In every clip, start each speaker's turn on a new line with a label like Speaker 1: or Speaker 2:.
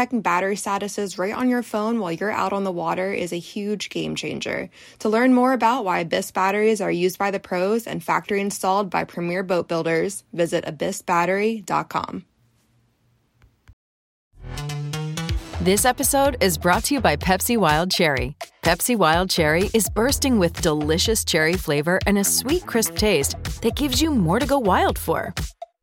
Speaker 1: checking battery statuses right on your phone while you're out on the water is a huge game changer. To learn more about why Abyss batteries are used by the pros and factory installed by premier boat builders, visit abyssbattery.com.
Speaker 2: This episode is brought to you by Pepsi Wild Cherry. Pepsi Wild Cherry is bursting with delicious cherry flavor and a sweet, crisp taste that gives you more to go wild for.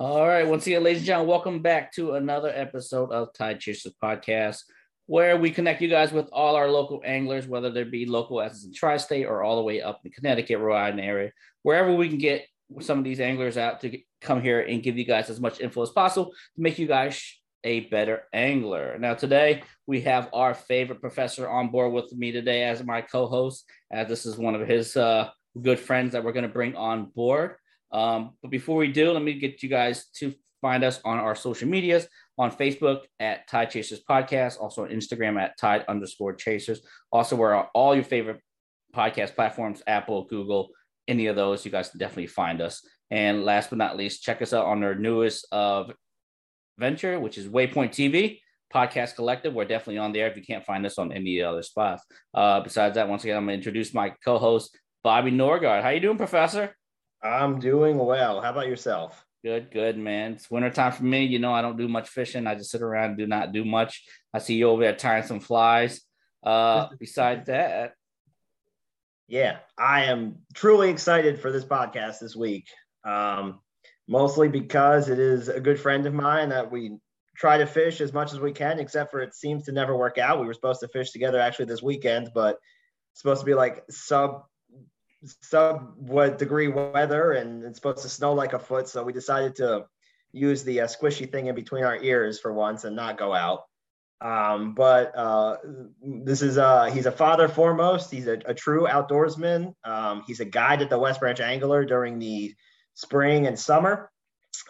Speaker 3: All right, once again, ladies and gentlemen, welcome back to another episode of Tide Chasers Podcast, where we connect you guys with all our local anglers, whether they be local as in tri-state or all the way up in Connecticut, Rhode Island area, wherever we can get some of these anglers out to come here and give you guys as much info as possible to make you guys a better angler. Now, today we have our favorite professor on board with me today as my co-host, as this is one of his uh, good friends that we're going to bring on board. Um, but before we do, let me get you guys to find us on our social medias on Facebook at Tide Chasers Podcast, also on Instagram at Tide underscore Chasers. Also, we're on all your favorite podcast platforms Apple, Google, any of those. You guys can definitely find us. And last but not least, check us out on our newest uh, venture, which is Waypoint TV. Podcast Collective. We're definitely on there if you can't find us on any other spots. Uh, besides that, once again, I'm going to introduce my co-host, Bobby Norgard. How you doing, Professor?
Speaker 4: I'm doing well. How about yourself?
Speaker 3: Good, good, man. It's wintertime for me. You know, I don't do much fishing. I just sit around and do not do much. I see you over there tying some flies. Uh, besides that,
Speaker 4: yeah, I am truly excited for this podcast this week. Um, mostly because it is a good friend of mine that we try to fish as much as we can, except for it seems to never work out. We were supposed to fish together actually this weekend, but it's supposed to be like sub sub what degree weather and it's supposed to snow like a foot. So we decided to use the uh, squishy thing in between our ears for once and not go out. Um, but uh, this is uh, he's a father foremost. He's a, a true outdoorsman. Um, he's a guide at the West Branch Angler during the spring and summer.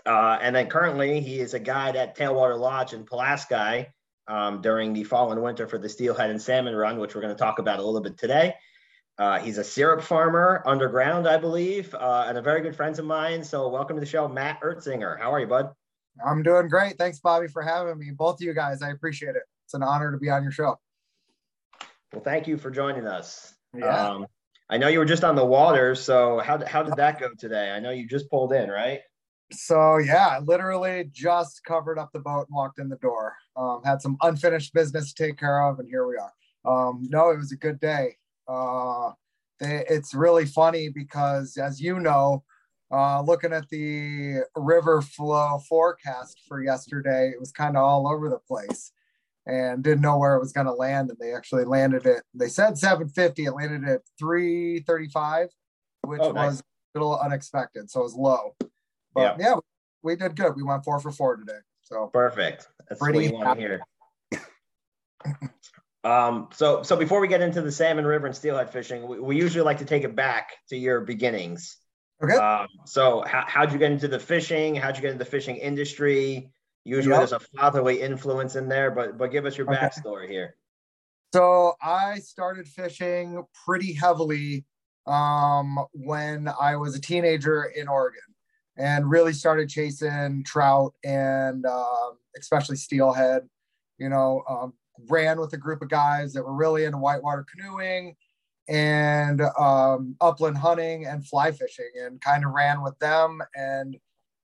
Speaker 4: Uh, and then currently he is a guide at Tailwater Lodge in Pulaski um, during the fall and winter for the steelhead and salmon run, which we're going to talk about a little bit today. Uh, he's a syrup farmer underground, I believe, uh, and a very good friend of mine. So, welcome to the show, Matt Ertzinger. How are you, bud?
Speaker 5: I'm doing great. Thanks, Bobby, for having me. Both of you guys, I appreciate it. It's an honor to be on your show.
Speaker 4: Well, thank you for joining us.
Speaker 5: Yeah.
Speaker 4: Um, I know you were just on the water, so how, how did that go today? I know you just pulled in, right?
Speaker 5: So yeah, I literally just covered up the boat and walked in the door. Um, had some unfinished business to take care of, and here we are. Um, no, it was a good day. Uh, it's really funny because, as you know, uh, looking at the river flow forecast for yesterday, it was kind of all over the place and didn't know where it was going to land. And they actually landed it. They said 750. It landed at 335, which
Speaker 4: Oh, nice.
Speaker 5: was a little unexpected. So it was low. But yeah, we did good. We went four for four today. So
Speaker 4: Perfect. That's what
Speaker 5: Pretty
Speaker 4: you want to hear. Um, so, so before we get into the salmon river and steelhead fishing, we, we usually like to take it back to your beginnings.
Speaker 5: okay.
Speaker 4: Um, so how, how'd you get into the fishing? How'd you get into the fishing industry? Usually
Speaker 5: Yep.
Speaker 4: there's a fatherly influence in there, but, but give us your
Speaker 5: Okay.
Speaker 4: backstory here.
Speaker 5: So I started fishing pretty heavily um, when I was a teenager in Oregon and really started chasing trout and um, especially steelhead. You know, um, ran with a group of guys that were really into whitewater canoeing and um, upland hunting and fly fishing and kind of ran with them. And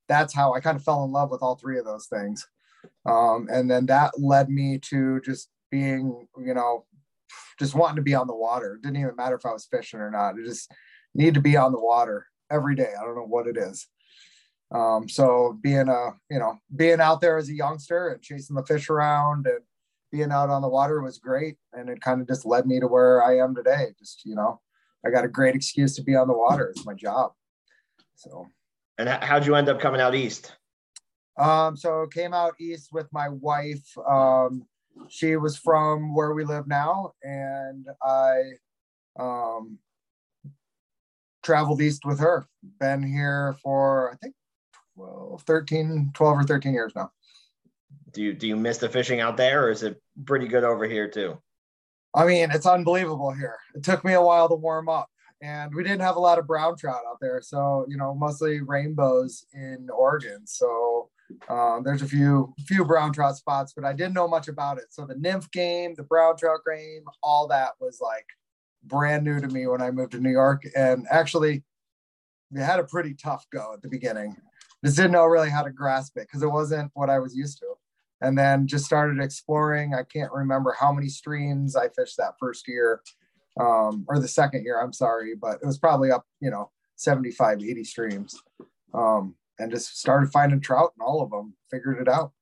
Speaker 5: that's how I kind of fell in love with all three of those things. Um, and then that led me to just being, you know, just wanting to be on the water. It didn't even matter if I was fishing or not. It just need to be on the water every day. I don't know what it is. Um, so being a, you know, being out there as a youngster and chasing the fish around and being out on the water was great. And it kind of just led me to where I am today. Just, you know, I got a great excuse to be on the water. It's my job. So.
Speaker 4: And how'd you end up coming out east?
Speaker 5: Um, so came out east with my wife. Um, she was from where we live now, and I um, traveled east with her. Been here for I think 12, 13, 12 or 13 years now.
Speaker 4: Do you do you miss the fishing out there, or is it pretty good over here too?
Speaker 5: I mean, it's unbelievable here. It took me a while to warm up, and we didn't have a lot of brown trout out there. So you know, mostly rainbows in Oregon. So um, there's a few few brown trout spots, but I didn't know much about it. So the nymph game, the brown trout game, all that was like brand new to me when I moved to New York. And actually, we had a pretty tough go at the beginning. Just didn't know really how to grasp it because it wasn't what I was used to. And then just started exploring. I can't remember how many streams I fished that first year um, or the second year. I'm sorry, but it was probably up, you know, 75, 80 streams. Um, and just started finding trout and all of them figured it out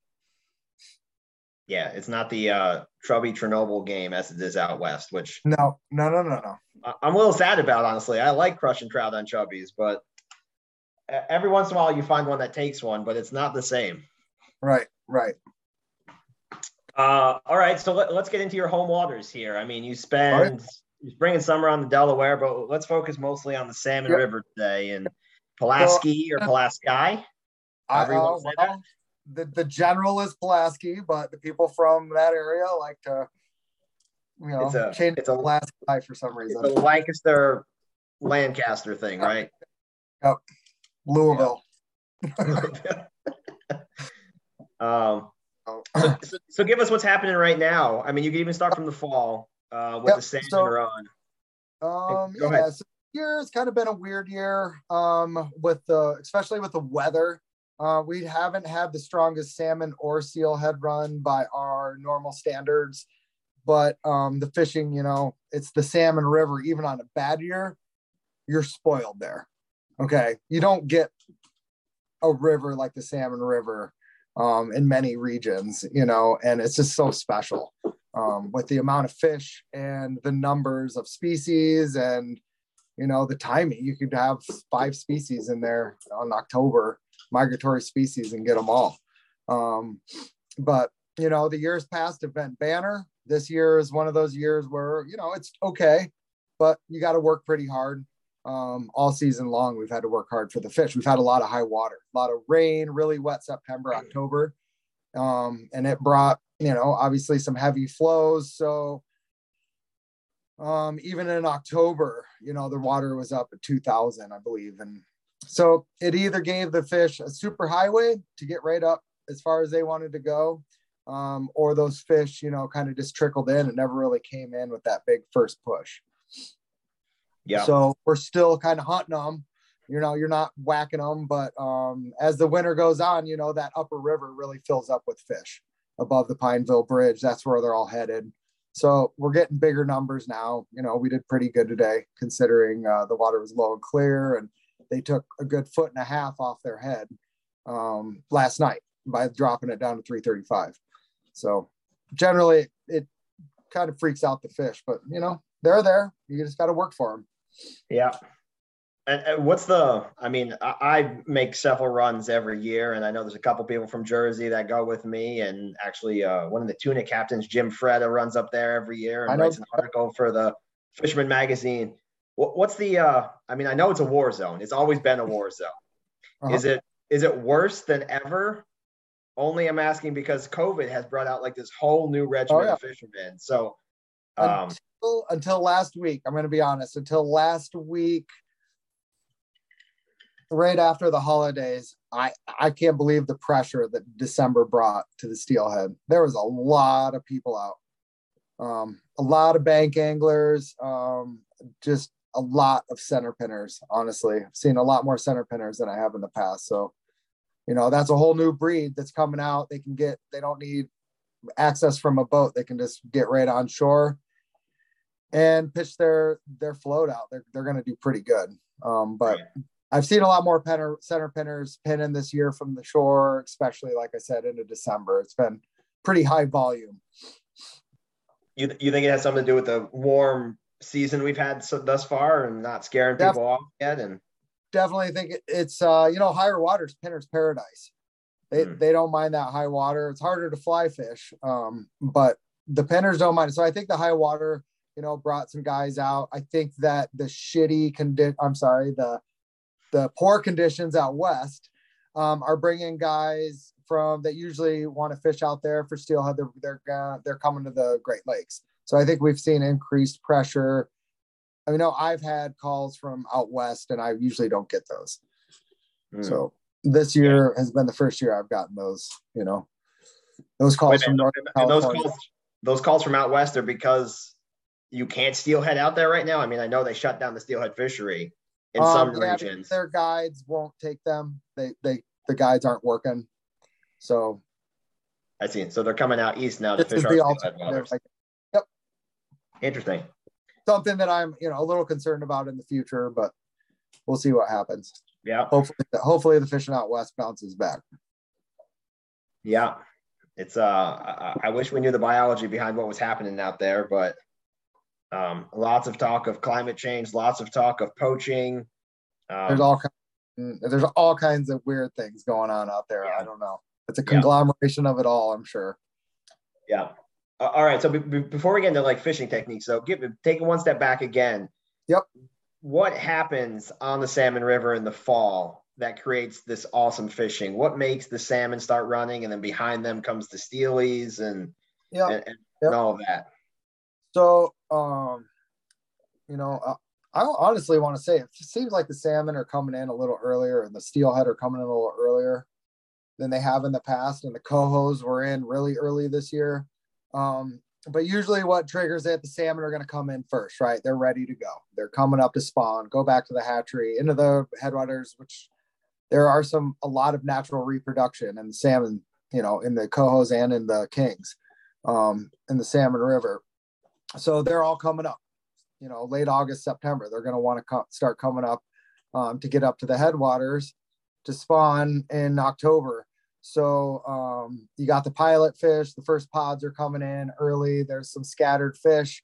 Speaker 4: yeah it's not the uh chubby chernobyl game as it is out west which
Speaker 5: no no no no no
Speaker 4: i'm a little sad about honestly i like crushing trout on chubbies but every once in a while you find one that takes one but it's not the same
Speaker 5: right right
Speaker 4: uh all right so let, us get into your home waters here i mean you spend right. you spring and summer on the delaware but let's focus mostly on the salmon yep. river today and Pulaski or Pulaski. Uh,
Speaker 5: well, the, the general is Pulaski, but the people from that area like to, you know, it's a, change it's a Pulaski for some reason.
Speaker 4: A Lancaster Lancaster thing, right?
Speaker 5: Yep. Louisville.
Speaker 4: um, oh. so, so, give us what's happening right now. I mean, you can even start from the fall uh, with yep. the salmon so, run.
Speaker 5: Um, Go yeah, ahead. So year has kind of been a weird year um, with the, especially with the weather. Uh, we haven't had the strongest salmon or steelhead run by our normal standards, but um, the fishing, you know, it's the salmon river. Even on a bad year, you're spoiled there. Okay, you don't get a river like the salmon river um, in many regions, you know, and it's just so special um, with the amount of fish and the numbers of species and you know the timing. You could have five species in there on october migratory species and get them all. Um, but you know the years past have been banner. This year is one of those years where you know it's okay but you got to work pretty hard um, all season long we've had to work hard for the fish we've had a lot of high water a lot of rain really wet september october um, and it brought you know obviously some heavy flows so um, even in October, you know, the water was up at 2000, I believe. And so it either gave the fish a super highway to get right up as far as they wanted to go, um, or those fish, you know, kind of just trickled in and never really came in with that big first push. Yeah. So we're still kind of hunting them. You know, you're not whacking them, but um, as the winter goes on, you know, that upper river really fills up with fish above the Pineville Bridge. That's where they're all headed. So we're getting bigger numbers now. You know, we did pretty good today considering uh, the water was low and clear, and they took a good foot and a half off their head um, last night by dropping it down to 335. So generally, it kind of freaks out the fish, but you know, they're there. You just got to work for them.
Speaker 4: Yeah. And, and, what's the? I mean, I, I, make several runs every year, and I know there's a couple people from Jersey that go with me. And actually, uh, one of the tuna captains, Jim Freda, runs up there every year and writes an article for the Fisherman Magazine. What, what's the? Uh, I mean, I know it's a war zone. It's always been a war zone. Uh-huh. Is it? Is it worse than ever? Only I'm asking because COVID has brought out like this whole new regiment oh, yeah. of fishermen. So
Speaker 5: um, until last week, I'm going to be honest. Until last week right after the holidays, I I can't believe the pressure that December brought to the steelhead. There was a lot of people out, um, a lot of bank anglers, um, just a lot of center pinners. Honestly, I've seen a lot more center pinners than I have in the past. So, you know, that's a whole new breed that's coming out. They can get. They don't need access from a boat. They can just get right on shore. And pitch their their float out. They're they're going to do pretty good. Um, but right. I've seen a lot more penner, center pinners pinning this year from the shore, especially like I said into December. It's been pretty high volume.
Speaker 4: You you think it has something to do with the warm season we've had so, thus far and not scaring people off yet? And
Speaker 5: definitely think it's uh you know higher waters pinner's paradise. They mm. they don't mind that high water. It's harder to fly fish, um, but the pinners don't mind. So I think the high water you know brought some guys out. I think that the shitty condition. I'm sorry the the poor conditions out west um, are bringing guys from that usually want to fish out there for steelhead. They're they're uh, they're coming to the Great Lakes. So I think we've seen increased pressure. I mean, know I've had calls from out west, and I usually don't get those. Mm. So this year yeah. has been the first year I've gotten those. You know, those calls Wait, from North
Speaker 4: Those calls, those calls from out west are because you can't steelhead out there right now. I mean, I know they shut down the steelhead fishery, in um, some yeah, regions.
Speaker 5: Their guides won't take them. They they the guides aren't working. So
Speaker 4: I see. So they're coming out east now to fish the.
Speaker 5: Like, yep.
Speaker 4: Interesting.
Speaker 5: Something that I'm, you know, a little concerned about in the future, but we'll see what happens.
Speaker 4: Yeah.
Speaker 5: Hopefully, hopefully the fishing out west bounces back.
Speaker 4: Yeah. It's uh I, I wish we knew the biology behind what was happening out there, but um, lots of talk of climate change, lots of talk of poaching.
Speaker 5: Um, there's all kinds, there's all kinds of weird things going on out there. Yeah. I don't know. It's a conglomeration yeah. of it all. I'm sure.
Speaker 4: Yeah. Uh, all right. So be, be, before we get into like fishing techniques, so give take one step back again.
Speaker 5: Yep.
Speaker 4: What happens on the Salmon River in the fall that creates this awesome fishing? What makes the salmon start running, and then behind them comes the steelies and
Speaker 5: yeah,
Speaker 4: and, and, yep. and all of that.
Speaker 5: So, um, you know, uh, I honestly want to say it seems like the salmon are coming in a little earlier and the steelhead are coming in a little earlier than they have in the past. And the cohos were in really early this year. Um, but usually what triggers it, the salmon are going to come in first, right? They're ready to go. They're coming up to spawn, go back to the hatchery, into the headwaters, which there are some, a lot of natural reproduction in the salmon, you know, in the cohos and in the kings, um, in the salmon river so they're all coming up you know late august september. They're going to want to co- start coming up um, to get up to the headwaters to spawn in october. So um, you got the pilot fish the first pods are coming in early there's some scattered fish.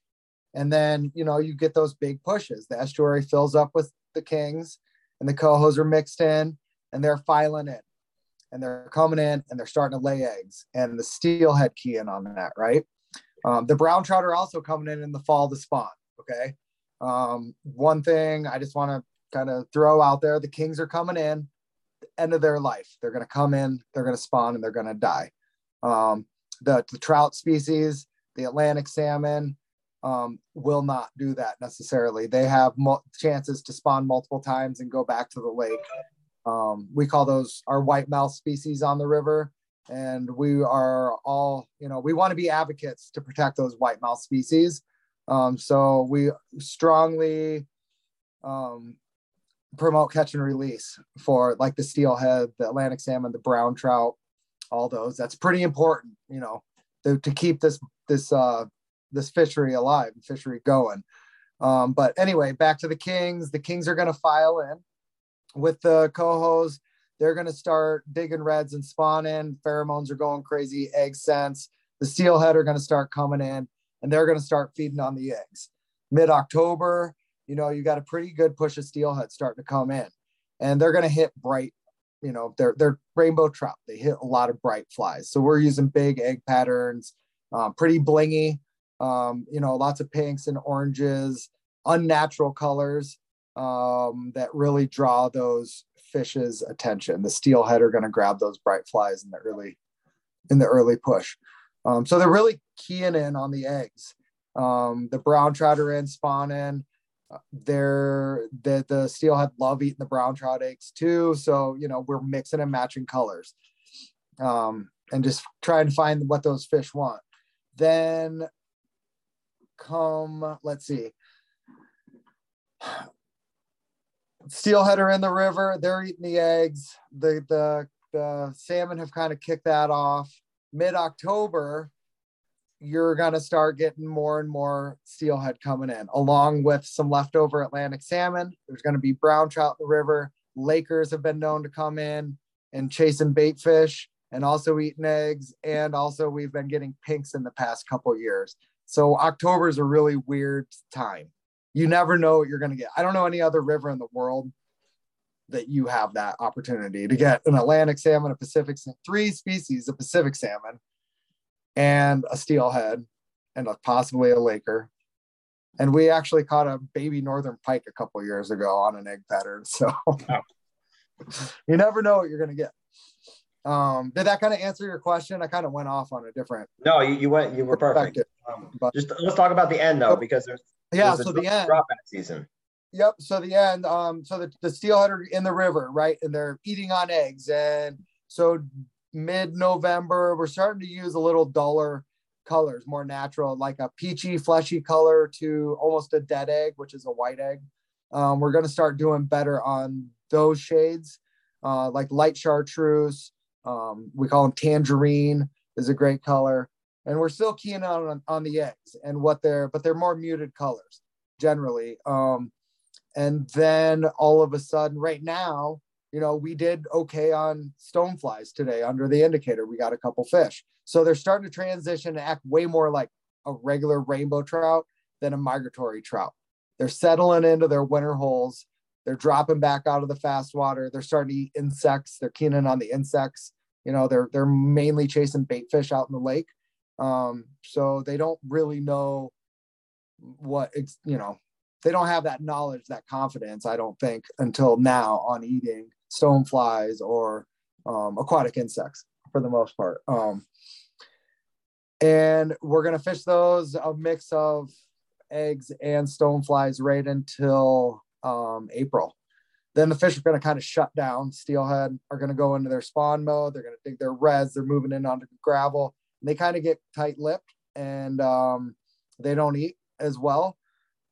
Speaker 5: And then you know you get those big pushes. The estuary fills up with the kings and the cohos are mixed in and they're filing in. And they're coming in and they're starting to lay eggs and the steelhead key in on that right um, the brown trout are also coming in in the fall to spawn. Okay. Um, one thing I just want to kind of throw out there the kings are coming in, end of their life. They're going to come in, they're going to spawn, and they're going to die. Um, the, the trout species, the Atlantic salmon, um, will not do that necessarily. They have mo- chances to spawn multiple times and go back to the lake. Um, we call those our white mouth species on the river and we are all you know we want to be advocates to protect those white mouth species. Um, so we strongly um, promote catch and release for like the steelhead the atlantic salmon the brown trout all those. That's pretty important you know to, to keep this this uh this fishery alive fishery going. Um, but anyway back to the kings. The kings are going to file in with the cohos they're going to start digging redds and spawning. Pheromones are going crazy. Egg scents. The steelhead are going to start coming in and they're going to start feeding on the eggs. Mid October, you know, you got a pretty good push of steelhead starting to come in and they're going to hit bright, you know, they're, they're rainbow trout. They hit a lot of bright flies. So we're using big egg patterns, um, pretty blingy, um, you know, lots of pinks and oranges, unnatural colors um, that really draw those fish's attention. The steelhead are going to grab those bright flies in the early in the early push. Um, so they're really keying in on the eggs. Um, the brown trout are in spawning. Uh, they're the the steelhead love eating the brown trout eggs too. So you know we're mixing and matching colors, um, and just trying to find what those fish want. Then come, let's see steelhead are in the river. They're eating the eggs. The the the salmon have kind of kicked that off. Mid October, you're going to start getting more and more steelhead coming in, along with some leftover Atlantic salmon. There's going to be brown trout in the river. Lakers have been known to come in and chasing bait fish and also eating eggs. And also, we've been getting pinks in the past couple years. So, October is a really weird time. You never know what you're going to get. I don't know any other river in the world that you have that opportunity to get an Atlantic salmon, a Pacific, salmon, three species of Pacific salmon and a steelhead and a, possibly a laker. And we actually caught a baby northern pike a couple years ago on an egg pattern. So you never know what you're going to get. Um, did that kind of answer your question? I kind of went off on a different.
Speaker 4: No, you, you went, you were perfect. Um, but, just let's talk about the end though, because there's,
Speaker 5: yeah, so the end
Speaker 4: season.
Speaker 5: Yep. So the end, um, so the, the steelhead are in the river, right? And they're eating on eggs. And so mid-November, we're starting to use a little duller colors, more natural, like a peachy, fleshy color to almost a dead egg, which is a white egg. Um, we're going to start doing better on those shades, uh, like light chartreuse. Um, we call them tangerine is a great color, and we're still keying on on the eggs and what they're, but they're more muted colors generally. Um, and then all of a sudden, right now, you know, we did okay on stoneflies today under the indicator. We got a couple fish. So they're starting to transition and act way more like a regular rainbow trout than a migratory trout. They're settling into their winter holes. They're dropping back out of the fast water. They're starting to eat insects. They're keening on the insects. You know, they're they're mainly chasing bait fish out in the lake. Um, so they don't really know what it's, you know. They don't have that knowledge, that confidence. I don't think until now on eating stoneflies or um, aquatic insects for the most part. Um, and we're going to fish those a mix of eggs and stoneflies right until um, April. Then the fish are going to kind of shut down. Steelhead are going to go into their spawn mode. They're going to dig their redds. They're moving in onto gravel. They kind of get tight lipped and um, they don't eat as well.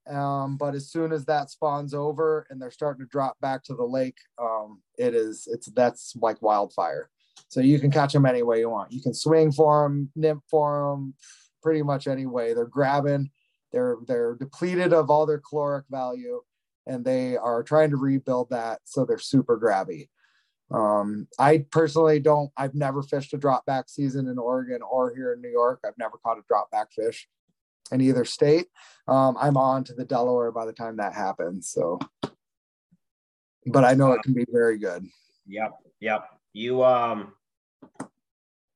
Speaker 5: Um, but as soon as that spawns over and they're starting to drop back to the lake, um, it is it's that's like wildfire. So you can catch them any way you want. You can swing for them, nymph for them, pretty much any way. They're grabbing. They're they're depleted of all their caloric value, and they are trying to rebuild that. So they're super grabby. Um, I personally don't. I've never fished a drop back season in Oregon or here in New York. I've never caught a drop back fish in either state. Um, I'm on to the Delaware by the time that happens. So, but I know it can be very good.
Speaker 4: Yep. Yep. You, um,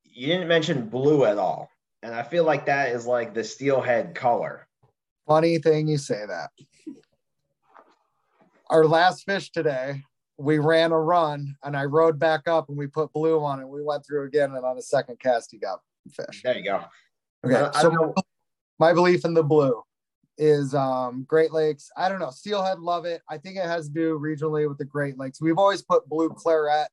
Speaker 4: you didn't mention blue at all. And I feel like that is like the steelhead color.
Speaker 5: Funny thing you say that. Our last fish today, we ran a run and I rode back up and we put blue on it. We went through again and on the second cast he got fish.
Speaker 4: There you go.
Speaker 5: Okay. Uh, so my belief in the blue is um, Great Lakes. I don't know. Steelhead love it. I think it has to do regionally with the Great Lakes. We've always put blue claret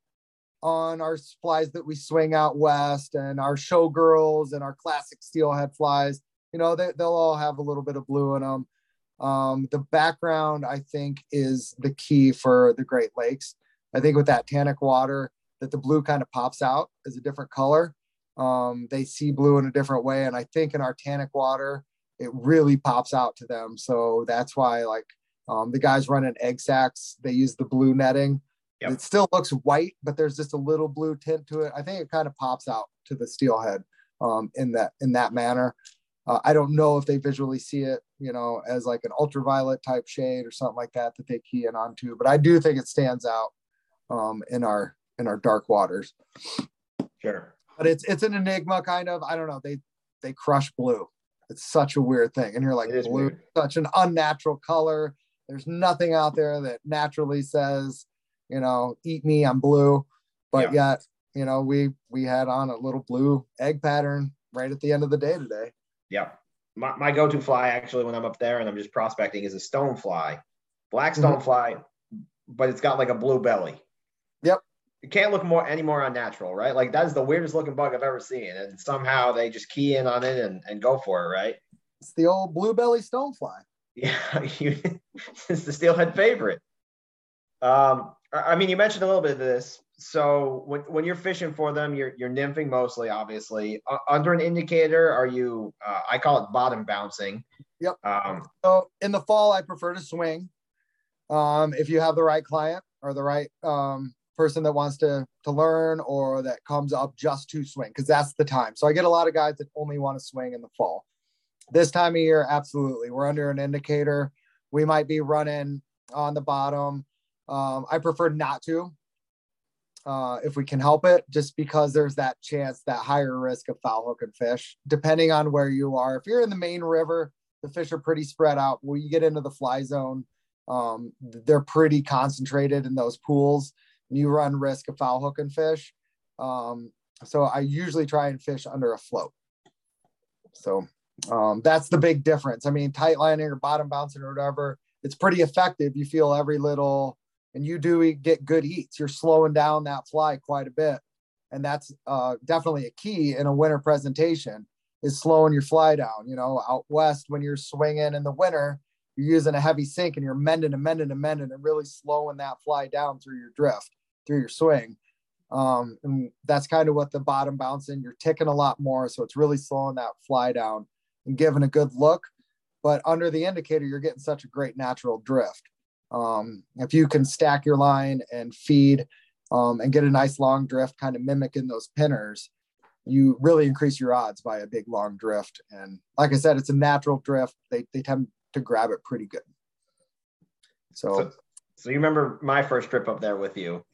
Speaker 5: on our flies that we swing out west and our showgirls and our classic steelhead flies. You know, they, they'll all have a little bit of blue in them. Um, the background, I think, is the key for the Great Lakes. I think with that tannic water, that the blue kind of pops out as a different color um, they see blue in a different way. And I think in our tannic water, it really pops out to them. So that's why like um, the guys running egg sacks, they use the blue netting. Yep. It still looks white, but there's just a little blue tint to it. I think it kind of pops out to the steelhead um, in that in that manner. Uh, I don't know if they visually see it, you know, as like an ultraviolet type shade or something like that that they key in onto, but I do think it stands out um, in our in our dark waters.
Speaker 4: Sure
Speaker 5: but it's it's an enigma kind of. I don't know. They they crush blue. It's such a weird thing, and you're like blue, weird. such an unnatural color. There's nothing out there that naturally says, you know, eat me, I'm blue. But yeah. yet, you know, we we had on a little blue egg pattern right at the end of the day today.
Speaker 4: Yeah. My, my go-to fly actually when I'm up there and I'm just prospecting is a stone fly, black stone mm-hmm. fly, but it's got like a blue belly.
Speaker 5: Yep
Speaker 4: it can't look more any more unnatural, right? Like that is the weirdest looking bug I've ever seen, and somehow they just key in on it and, and go for it, right?
Speaker 5: It's the old blue belly stonefly.
Speaker 4: Yeah, it's the steelhead favorite. Um, I mean, you mentioned a little bit of this. So when, when you're fishing for them, you're you're nymphing mostly, obviously. Uh, under an indicator, are you? Uh, I call it bottom bouncing.
Speaker 5: Yep.
Speaker 4: Um,
Speaker 5: So in the fall, I prefer to swing. Um, if you have the right client or the right um, person that wants to to learn or that comes up just to swing, because that's the time. So I get a lot of guys that only want to swing in the fall. This time of year, absolutely, we're under an indicator. We might be running on the bottom. Um, I prefer not to, uh, if we can help it, just because there's that chance, that higher risk of foul hooking fish, depending on where you are. If you're in the main river, the fish are pretty spread out. When you get into the fly zone, um, they're pretty concentrated in those pools. And you run risk of foul hooking fish. Um, so I usually try and fish under a float. So um, that's the big difference. I mean, tight lining or bottom bouncing or whatever, it's pretty effective. You feel every little, and you do get good eats. You're slowing down that fly quite a bit. And that's uh, definitely a key in a winter presentation is slowing your fly down. You know, out west when you're swinging in the winter, you're using a heavy sink and you're mending and mending and mending and really slowing that fly down through your drift, through your swing. Um, and that's kind of what the bottom bouncing, you're ticking a lot more. So it's really slowing that fly down and giving a good look. But under the indicator, you're getting such a great natural drift. Um, if you can stack your line and feed um, and get a nice long drift, kind of mimicking those pinners, you really increase your odds by a big long drift. And like I said, it's a natural drift. They, they tend to grab it pretty good. So,
Speaker 4: so, so you remember my first trip up there with you?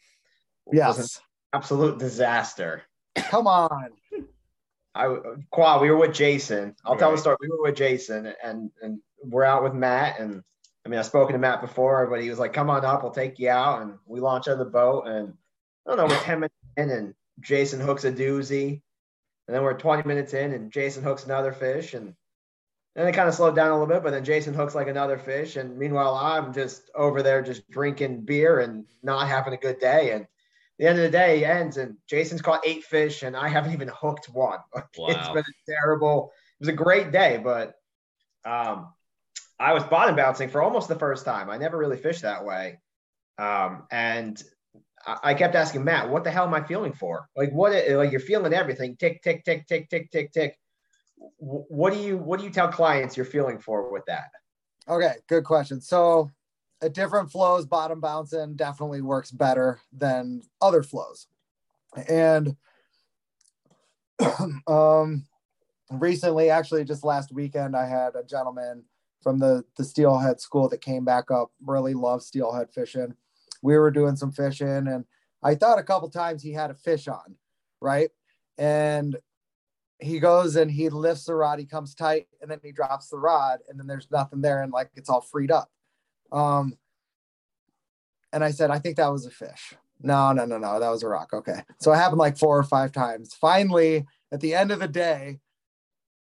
Speaker 5: yes,
Speaker 4: absolute disaster.
Speaker 5: Come on.
Speaker 4: I Qua, we were with Jason. I'll
Speaker 3: Right.
Speaker 4: tell the story. We were with Jason and and we're out with Matt. And I mean, I've spoken to Matt before, but he was like, come on up, we'll take you out. And we launch out of the boat. And I don't know, we're 10 minutes in and Jason hooks a doozy. And then we're 20 minutes in and Jason hooks another fish. And then it kind of slowed down a little bit, but then Jason hooks like another fish. And meanwhile, I'm just over there just drinking beer and not having a good day. And the end of the day ends and Jason's caught eight fish and I haven't even hooked one. It's
Speaker 3: Wow.
Speaker 4: been a terrible. It was a great day, but um, I was bottom bouncing for almost the first time. I never really fished that way, um, and I, I kept asking Matt, "What the hell am I feeling for? Like what? Like you're feeling everything. Tick, tick, tick, tick, tick, tick, tick. What do you What do you tell clients you're feeling for with that?
Speaker 5: Okay, good question. So, at different flows, bottom bouncing definitely works better than other flows. And um, recently, actually, just last weekend, I had a gentleman from the the steelhead school that came back up. Really loves steelhead fishing. We were doing some fishing, and I thought a couple times he had a fish on, right? And he goes and he lifts the rod, he comes tight, and then he drops the rod, and then there's nothing there, and like it's all freed up. Um, and I said, I think that was a fish. No, no, no, no, that was a rock. Okay. So it happened like four or five times. Finally, at the end of the day,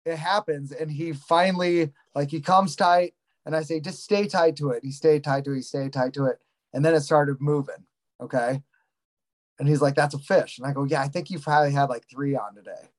Speaker 5: it happens, and he finally like he comes tight, and I say, just stay tight to it. He stayed tight to it, he stayed tight to it, and then it started moving. Okay. And he's like, that's a fish. And I go, yeah, I think you've probably had like three on today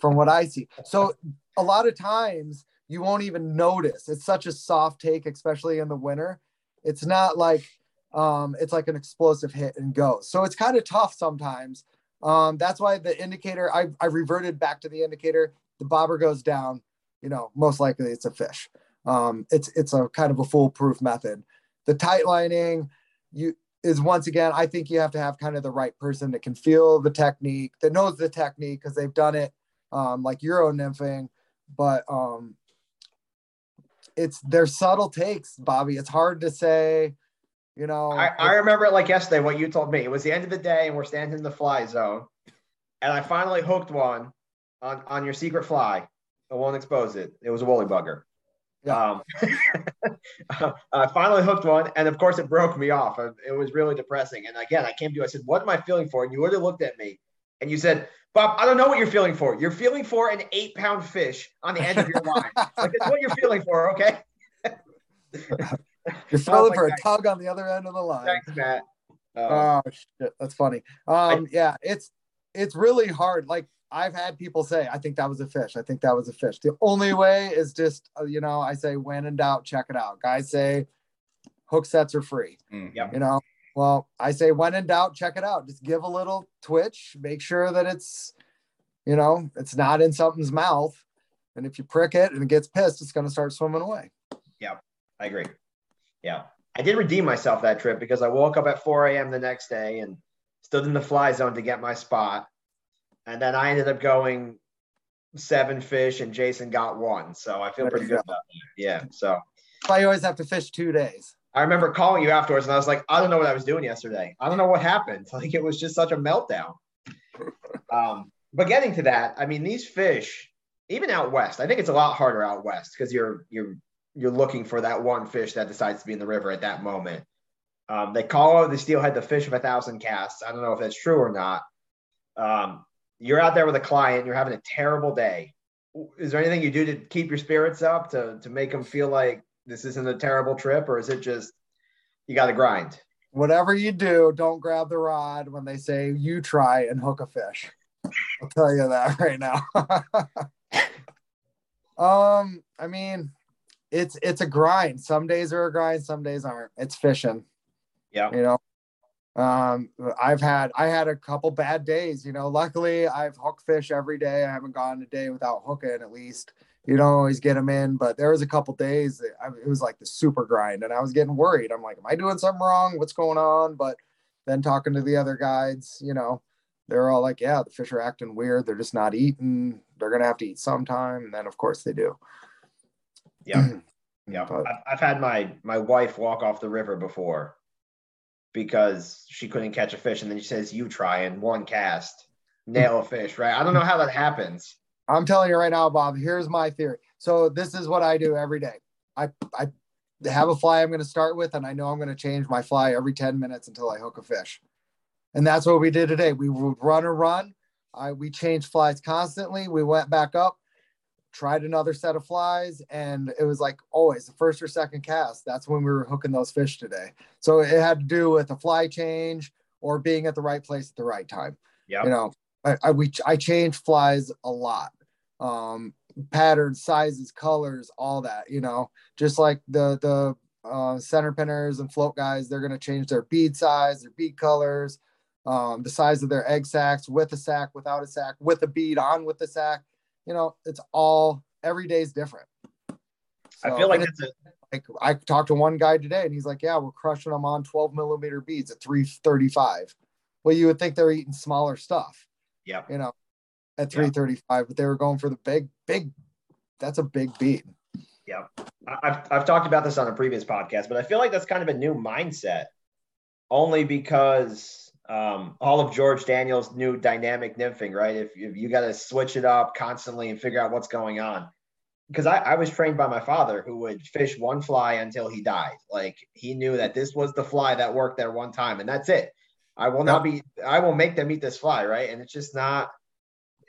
Speaker 5: from what I see. So a lot of times you won't even notice. It's such a soft take, especially in the winter. It's not like um, it's like an explosive hit and go. So it's kind of tough sometimes. Um, that's why the indicator I, I reverted back to the indicator. The bobber goes down, you know, most likely it's a fish. Um, it's it's a kind of a foolproof method. The tight lining, you is once again, I think you have to have kind of the right person that can feel the technique, that knows the technique because they've done it um, like Euro nymphing, but um, it's their subtle takes, Bobby. It's hard to say, you know.
Speaker 4: I, I remember it like yesterday. What you told me. It was the end of the day, and we're standing in the fly zone, and I finally hooked one on on your secret fly. I won't expose it. It was a woolly bugger. Um, I finally hooked one, and of course, it broke me off. It was really depressing. And again, I came to you. I said, "What am I feeling for?" And you would have looked at me, and you said, "Bob, I don't know what you're feeling for. You're feeling for an eight-pound fish on the end of your line. like that's what you're feeling for, okay?"
Speaker 5: You're feeling for a tug on the other end of the line.
Speaker 4: Thanks, Matt. Um,
Speaker 5: Oh shit, that's funny. Um, yeah, it's it's really hard. Like I've had people say, I think that was a fish. I think that was a fish. The only way is just uh, you know, I say when in doubt, check it out. Guys say hook sets are free.
Speaker 3: Mhm.
Speaker 4: Yep.
Speaker 5: You know, Well, I say when in doubt, check it out. Just give a little twitch, make sure that it's, you know, it's not in something's mouth. And if you prick it and it gets pissed, it's going to start swimming away.
Speaker 4: Yeah, I agree. Yeah. I did redeem myself that trip because I woke up at 4 a.m. the next day and stood in the fly zone to get my spot. And then I ended up going seven fish and Jason got one. So I feel pretty good about that. Yeah. So
Speaker 5: I always have to fish two days.
Speaker 4: I remember calling you afterwards and I was like, I don't know what I was doing yesterday. I don't know what happened. Like it was just such a meltdown. Um, but getting to that, I mean, these fish, even out west, I think it's a lot harder out west because you're you're you're looking for that one fish that decides to be in the river at that moment. Um, they call the steelhead the fish of a thousand casts. I don't know if that's true or not. Um, you're out there with a client, you're having a terrible day. Is there anything you do to keep your spirits up to to make them feel like this isn't a terrible trip, or is it just you got to grind?
Speaker 5: Whatever you do, don't grab the rod when they say you try and hook a fish. I'll tell you that right now. um, I mean, it's it's a grind. Some days are a grind, some days aren't. It's fishing.
Speaker 4: Yeah.
Speaker 5: You know, um, I've had I had a couple bad days. You know, luckily I've hooked fish every day. I haven't gone a day without hooking at least. You don't always get them in, but there was a couple days I, it was like the super grind, and I was getting worried. I'm like, am I doing something wrong? What's going on? But then talking to the other guides, you know, they're all like, yeah, the fish are acting weird. They're just not eating. They're gonna have to eat sometime, and then of course they do.
Speaker 4: Yeah. Yeah. But, I've had my my wife walk off the river before because she couldn't catch a fish, and then she says, "You try," and one cast nail a fish. Right? I don't know how that happens.
Speaker 5: I'm telling you right now, Bob. Here's my theory. So this is what I do every day. I I have a fly I'm going to start with, and I know I'm going to change my fly every 10 minutes until I hook a fish. And that's what we did today. We would run a run. I we changed flies constantly. We went back up tried another set of flies and it was like always the first or second cast that's when we were hooking those fish today. So it had to do with a fly change or being at the right place at the right time.
Speaker 4: Yeah.
Speaker 5: You know i i we i change flies a lot um patterns sizes colors all that you know? Just like the the uh, center pinners and float guys they're going to change their bead size their bead colors um, the size of their egg sacs with a sac without a sac with a bead on with the sac you know, it's all every day is different.
Speaker 4: So, I feel like it's a,
Speaker 5: like I talked to one guy today and he's like, Yeah, we're crushing them on 12 millimeter beads at 335. Well, you would think they're eating smaller stuff.
Speaker 4: Yeah.
Speaker 5: You know, at 335, but they were going for the big, big, that's a big beat.
Speaker 4: Yeah. I've, I've talked about this on a previous podcast, but I feel like that's kind of a new mindset only because um, all of George Daniels' new dynamic nymphing, right? If, if you got to switch it up constantly and figure out what's going on. Because I, I was trained by my father who would fish one fly until he died. Like he knew that this was the fly that worked there one time, and that's it. I will not be, I will make them eat this fly, right? And it's just not,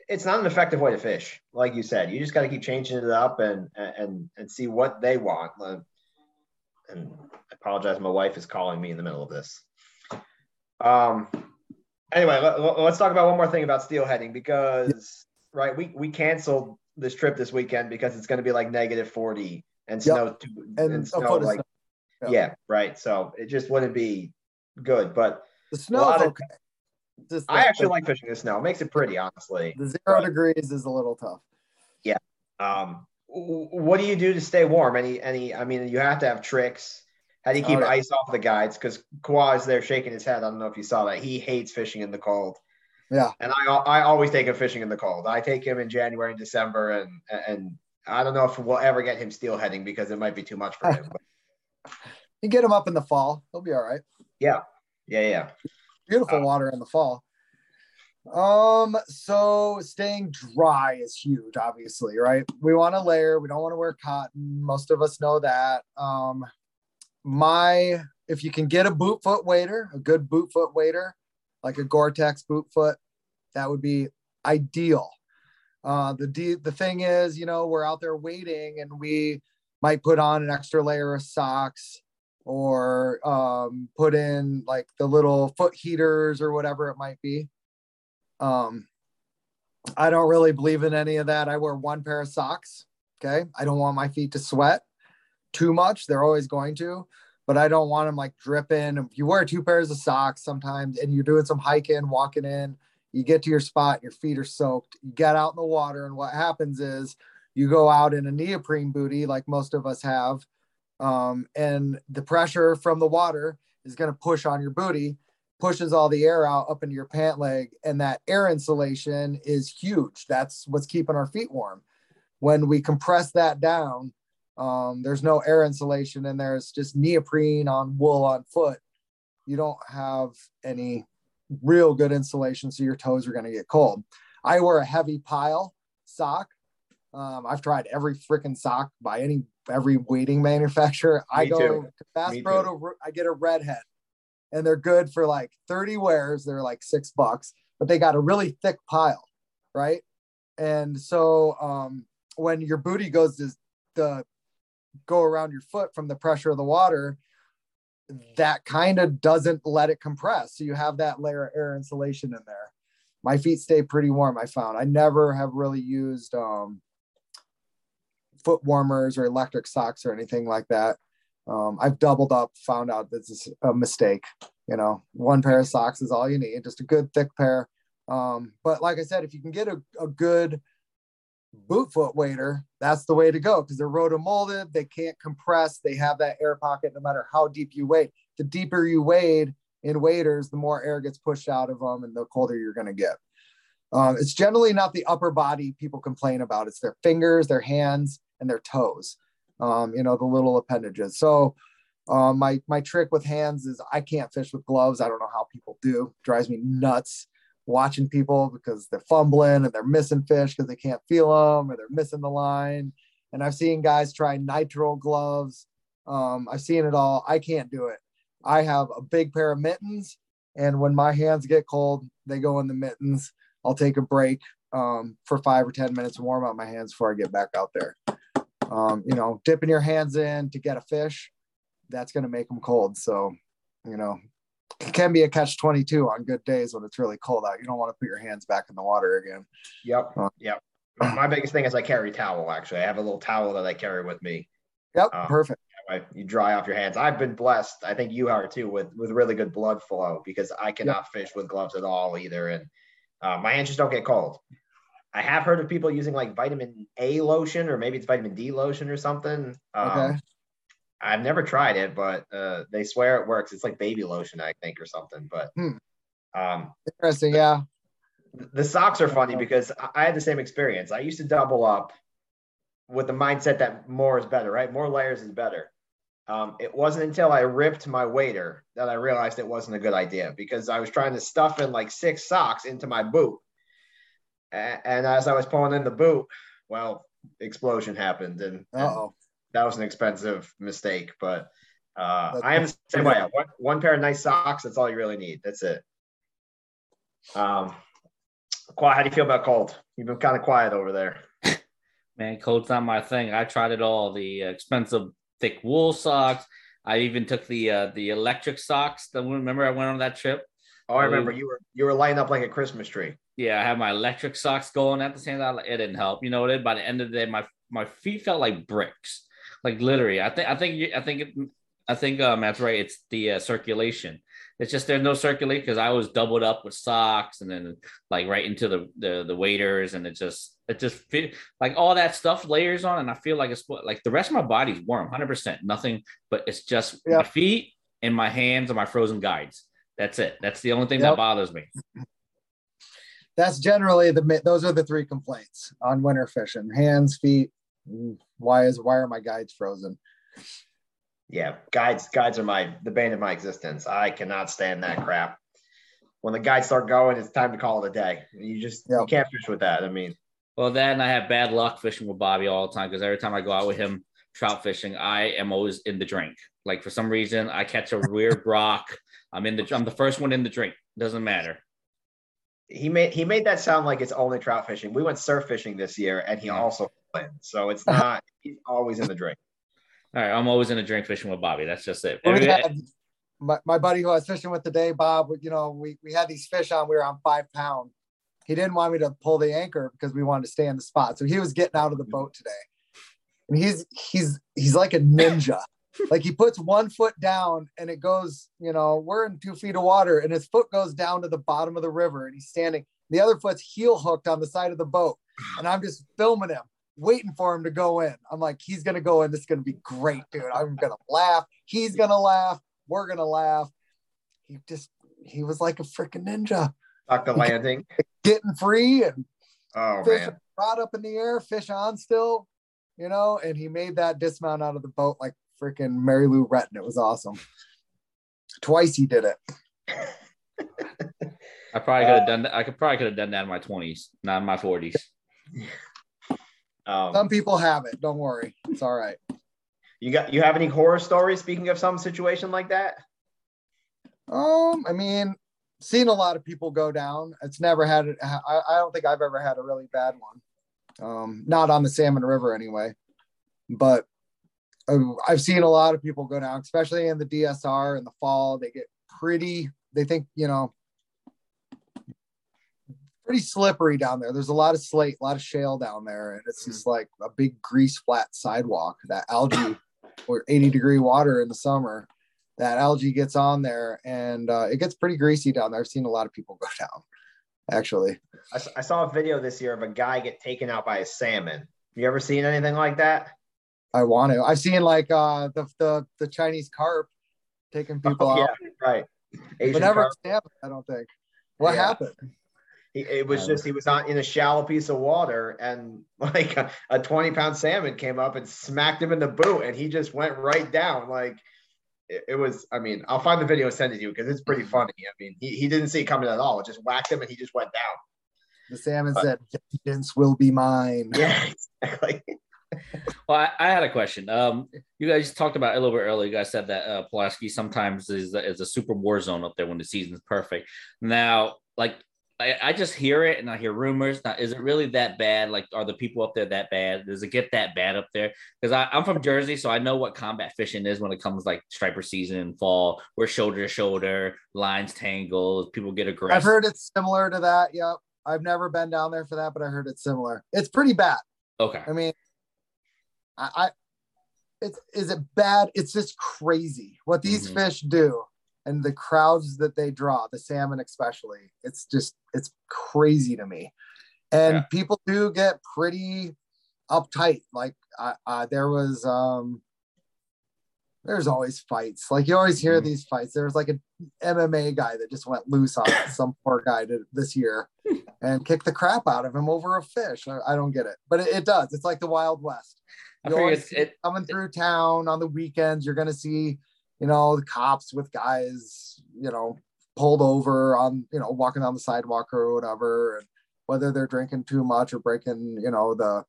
Speaker 4: it's not an effective way to fish. Like you said, you just got to keep changing it up and, and, and see what they want. And I apologize. My wife is calling me in the middle of this. Um, anyway, let, us talk about one more thing about steelheading because right, we we canceled this trip this weekend because it's going to be like negative forty and snow yep. and, and snow like snow. yeah, right. So it just wouldn't be good, but
Speaker 5: the snow okay.
Speaker 4: Just I actually like fishing the snow. It makes it pretty, honestly.
Speaker 5: The zero but, degrees is a little tough.
Speaker 4: Yeah. Um, what do you do to stay warm? Any, any? I mean, you have to have tricks. How do you keep oh, ice off the guides? Because Kawhi is there shaking his head. I don't know if you saw that. He hates fishing in the cold.
Speaker 5: Yeah.
Speaker 4: And I I always take him fishing in the cold. I take him in January and December, and and I don't know if we'll ever get him steelheading because it might be too much for him.
Speaker 5: you get him up in the fall. He'll be all right.
Speaker 4: Yeah. Yeah. Yeah.
Speaker 5: Beautiful uh, water in the fall. Um, so staying dry is huge, obviously, right? We want to layer, we don't want to wear cotton. Most of us know that. Um, my if you can get a boot foot wader, a good boot foot wader, like a Gore-Tex boot foot, that would be ideal. Uh, the the thing is, you know, we're out there waiting, and we might put on an extra layer of socks or um, put in like the little foot heaters or whatever it might be. Um, I don't really believe in any of that. I wear one pair of socks. Okay, I don't want my feet to sweat too much. They're always going to. but I don't want them like dripping. If you wear two pairs of socks sometimes and you're doing some hiking, walking in, you get to your spot, your feet are soaked, you get out in the water, and what happens is you go out in a neoprene booty like most of us have, um, and the pressure from the water is going to push on your booty, pushes all the air out up into your pant leg, and that air insulation is huge. That's what's keeping our feet warm. When we compress that down, um, there's no air insulation and there's just neoprene on wool on foot. You don't have any real good insulation, so your toes are going to get cold. I wear a heavy pile sock. Um, I've tried every freaking sock by any every wading manufacturer. Me I go too. to Bass Pro to I get a redhead, and they're good for like 30 wears. They're like six bucks, but they got a really thick pile, right? And so um, when your booty goes to the go around your foot from the pressure of the water, that kind of doesn't let it compress. So you have that layer of air insulation in there. My feet stay pretty warm, I found. I never have really used um, foot warmers or electric socks or anything like that. Um, I've doubled up, found out this is a mistake. You know, one pair of socks is all you need, just a good thick pair. Um, but like I said, if you can get a, a good boot foot wader, that's the way to go because they're rotomolded. They can't compress. They have that air pocket no matter how deep you wade. The deeper you wade in waders, the more air gets pushed out of them and the colder you're going to get. Um, it's generally not the upper body people complain about. It's their fingers, their hands, and their toes. Um, you know, the little appendages. So um, my my trick with hands is I can't fish with gloves. I don't know how people do. Drives me nuts watching people because they're fumbling and they're missing fish because they can't feel them or they're missing the line. And I've seen guys try nitrile gloves. Um, I've seen it all. I can't do it. I have a big pair of mittens, and when my hands get cold, they go in the mittens. I'll take a break um, for five or 10 minutes, and warm up my hands before I get back out there. Um, you know, dipping your hands in to get a fish, that's going to make them cold. So, you know, can be a catch 22 on good days when it's really cold out. You don't want to put your hands back in the water again.
Speaker 4: Yep. Uh, yep. My biggest thing is I carry towel. Actually, I have a little towel that I carry with me.
Speaker 5: Yep. Um, perfect.
Speaker 4: You dry off your hands. I've been blessed. I think you are too with with really good blood flow because I cannot yep. fish with gloves at all either, and uh, my hands just don't get cold. I have heard of people using like vitamin A lotion or maybe it's vitamin D lotion or something. Um, okay. I've never tried it, but uh, they swear it works. It's like baby lotion, I think, or something. But hmm. um,
Speaker 5: interesting, yeah.
Speaker 4: The socks are funny because I had the same experience. I used to double up with the mindset that more is better, right? More layers is better. Um, it wasn't until I ripped my wader that I realized it wasn't a good idea because I was trying to stuff in like six socks into my boot. And, and as I was pulling in the boot, well, explosion happened and, and that was an expensive mistake, but uh, I am the same way. One, one, pair of nice socks, that's all you really need. That's it. Um, quiet. how do you feel about cold? You've been kind of quiet over there.
Speaker 3: Man, cold's not my thing. I tried it all. The expensive thick wool socks. I even took the uh, the electric socks. The remember I went on that trip.
Speaker 4: Oh, I remember you were you were lighting up like a Christmas tree.
Speaker 3: Yeah, I had my electric socks going at the same time. It didn't help. You know what? By the end of the day, my my feet felt like bricks like literally. I think I think I think I think um that's right. It's the uh, circulation. It's just there's no circulation because I was doubled up with socks and then like right into the the, the waders and it just it just like all that stuff layers on and I feel like it's like the rest of my body's warm, hundred percent, nothing. But it's just my feet and my hands and my frozen guides. That's it. That's the only thing yep. that bothers me.
Speaker 5: That's generally the those are the three complaints on winter fishing: hands, feet, why is why are my guides frozen?
Speaker 4: Yeah, guides guides are my the bane of my existence. I cannot stand that crap. When the guides start going, it's time to call it a day. You just yep. you can't fish with that. I mean,
Speaker 3: well, then I have bad luck fishing with Bobby all the time because every time I go out with him trout fishing, I am always in the drink. Like for some reason, I catch a weird rock. I'm in the I'm the first one in the drink. Doesn't matter.
Speaker 4: He made he made that sound like it's only trout fishing. We went surf fishing this year, and he also so it's uh-huh. not, he's always in the drink.
Speaker 3: All right. I'm always in the drink fishing with Bobby. That's just it.
Speaker 5: my, my buddy who I was fishing with today, Bob, you know, we, we had these fish on, we were on five pound. He didn't want me to pull the anchor because we wanted to stay in the spot. So he was getting out of the boat today. And he's he's he's like a ninja. like he puts one foot down and it goes, you know, we're in two feet of water and his foot goes down to the bottom of the river and he's standing. The other foot's heel hooked on the side of the boat. And I'm just filming him, waiting for him to go in. I'm like, he's going to go in. This is going to be great, dude. I'm going to laugh. He's going to laugh. We're going to laugh. He just, he was like a freaking ninja.
Speaker 4: Stuck the landing.
Speaker 5: Getting free and
Speaker 4: Oh
Speaker 5: fish
Speaker 4: man.
Speaker 5: rod up in the air, fish on still, you know, and he made that dismount out of the boat like freaking Mary Lou Retton. It was awesome. Twice he did it.
Speaker 3: I probably could have uh, done that. I could probably could have done that in my twenties, not in my forties.
Speaker 4: Um,
Speaker 5: Some people have it. Don't worry. It's all right.
Speaker 4: you got you have any horror stories? Speaking of some situation like that.
Speaker 5: Um, I mean, seen a lot of people go down. It's never had. I, I don't think I've ever had a really bad one. Um, not on the Salmon River anyway, but uh, I've seen a lot of people go down, especially in the DSR in the fall. They get pretty, they think, you know, pretty slippery down there. There's a lot of slate, a lot of shale down there, and it's just like a big grease flat sidewalk. That algae or 80 degree water in the summer that algae gets on there and uh, it gets pretty greasy down there. I've seen a lot of people go down actually.
Speaker 4: I saw a video this year of a guy get taken out by a salmon. You ever seen anything like that?
Speaker 5: I want to. I've seen like uh, the, the the Chinese carp taking people
Speaker 4: Oh,
Speaker 5: out,
Speaker 4: right. Asian
Speaker 5: but never
Speaker 4: carp.
Speaker 5: salmon. I don't think. What
Speaker 4: Yeah.
Speaker 5: happened?
Speaker 4: He, it was
Speaker 5: Um,
Speaker 4: just he was on in a shallow piece of water, and like a, a twenty pound salmon came up and smacked him in the boot, and he just went right down. Like it, it was. I mean, I'll find the video and send it to you because it's pretty funny. I mean, he, he didn't see it coming at all. It just whacked him, and he just went down.
Speaker 5: The salmon
Speaker 4: But-
Speaker 5: said, "Vengeance will be mine."
Speaker 4: Yeah, exactly.
Speaker 3: Well, I, I had a question. Um, you guys talked about it a little bit earlier. You guys said that uh, Pulaski sometimes is is a super war zone up there when the season's perfect. Now, like I, I just hear it and I hear rumors. Now, is it really that bad? Like, are the people up there that bad? Does it get that bad up there? Because I'm from Jersey, so I know what combat fishing is when it comes like striper season and fall. We're shoulder to shoulder, lines tangled, people get aggressive.
Speaker 5: I've heard it's similar to that. Yep. I've never been down there for that, but I heard it's similar. It's pretty bad.
Speaker 3: Okay.
Speaker 5: I mean, I, I it's is it bad? It's just crazy what these
Speaker 3: Mhm.
Speaker 5: fish do and the crowds that they draw, the salmon especially. It's just it's crazy to me. And
Speaker 3: Yeah.
Speaker 5: people do get pretty uptight. Like I, I there was um there's always fights. Like you always hear
Speaker 3: Mhm.
Speaker 5: these fights. There was like an MMA guy that just went loose on some poor guy to, this year and kicked the crap out of him over a fish. I, I don't get it, but it, it does. It's like the Wild West. You
Speaker 3: figure
Speaker 5: always
Speaker 3: it's, it,
Speaker 5: coming through town on the weekends. You're gonna see, you know, the cops with guys, you know, pulled over on, you know, walking down the sidewalk or whatever, and whether they're drinking too much or breaking, you know, the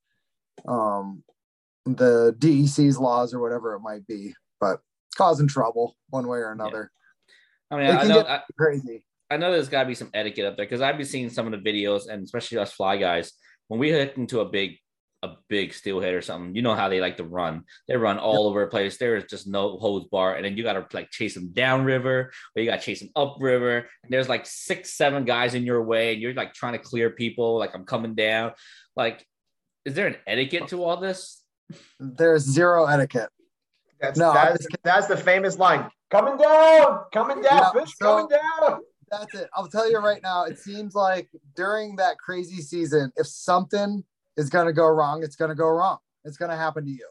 Speaker 5: um the DEC's laws or whatever it might be, but causing trouble one way or another.
Speaker 3: I mean,
Speaker 5: It
Speaker 3: I know. I,
Speaker 5: crazy.
Speaker 3: I know there's got to be some etiquette up there because I've been seeing some of the videos, and especially us fly guys, when we hit into a big, a big steelhead or something, you know how they like to run. They run all over the place. There is just no hose bar, and then you got to like chase them down river, or you got to chase them up river. And there's like six, seven guys in your way, and you're like trying to clear people. Like I'm coming down. Like, is there an etiquette to all this?
Speaker 5: There's zero etiquette.
Speaker 4: That's
Speaker 5: No,
Speaker 4: that's, that's the famous line. Coming down, coming down,
Speaker 5: Yeah,
Speaker 4: fish
Speaker 5: so-
Speaker 4: coming down.
Speaker 5: That's it. I'll tell you right now, it seems like during that crazy season, if something is going to go wrong, it's going to go wrong. It's going to happen to you.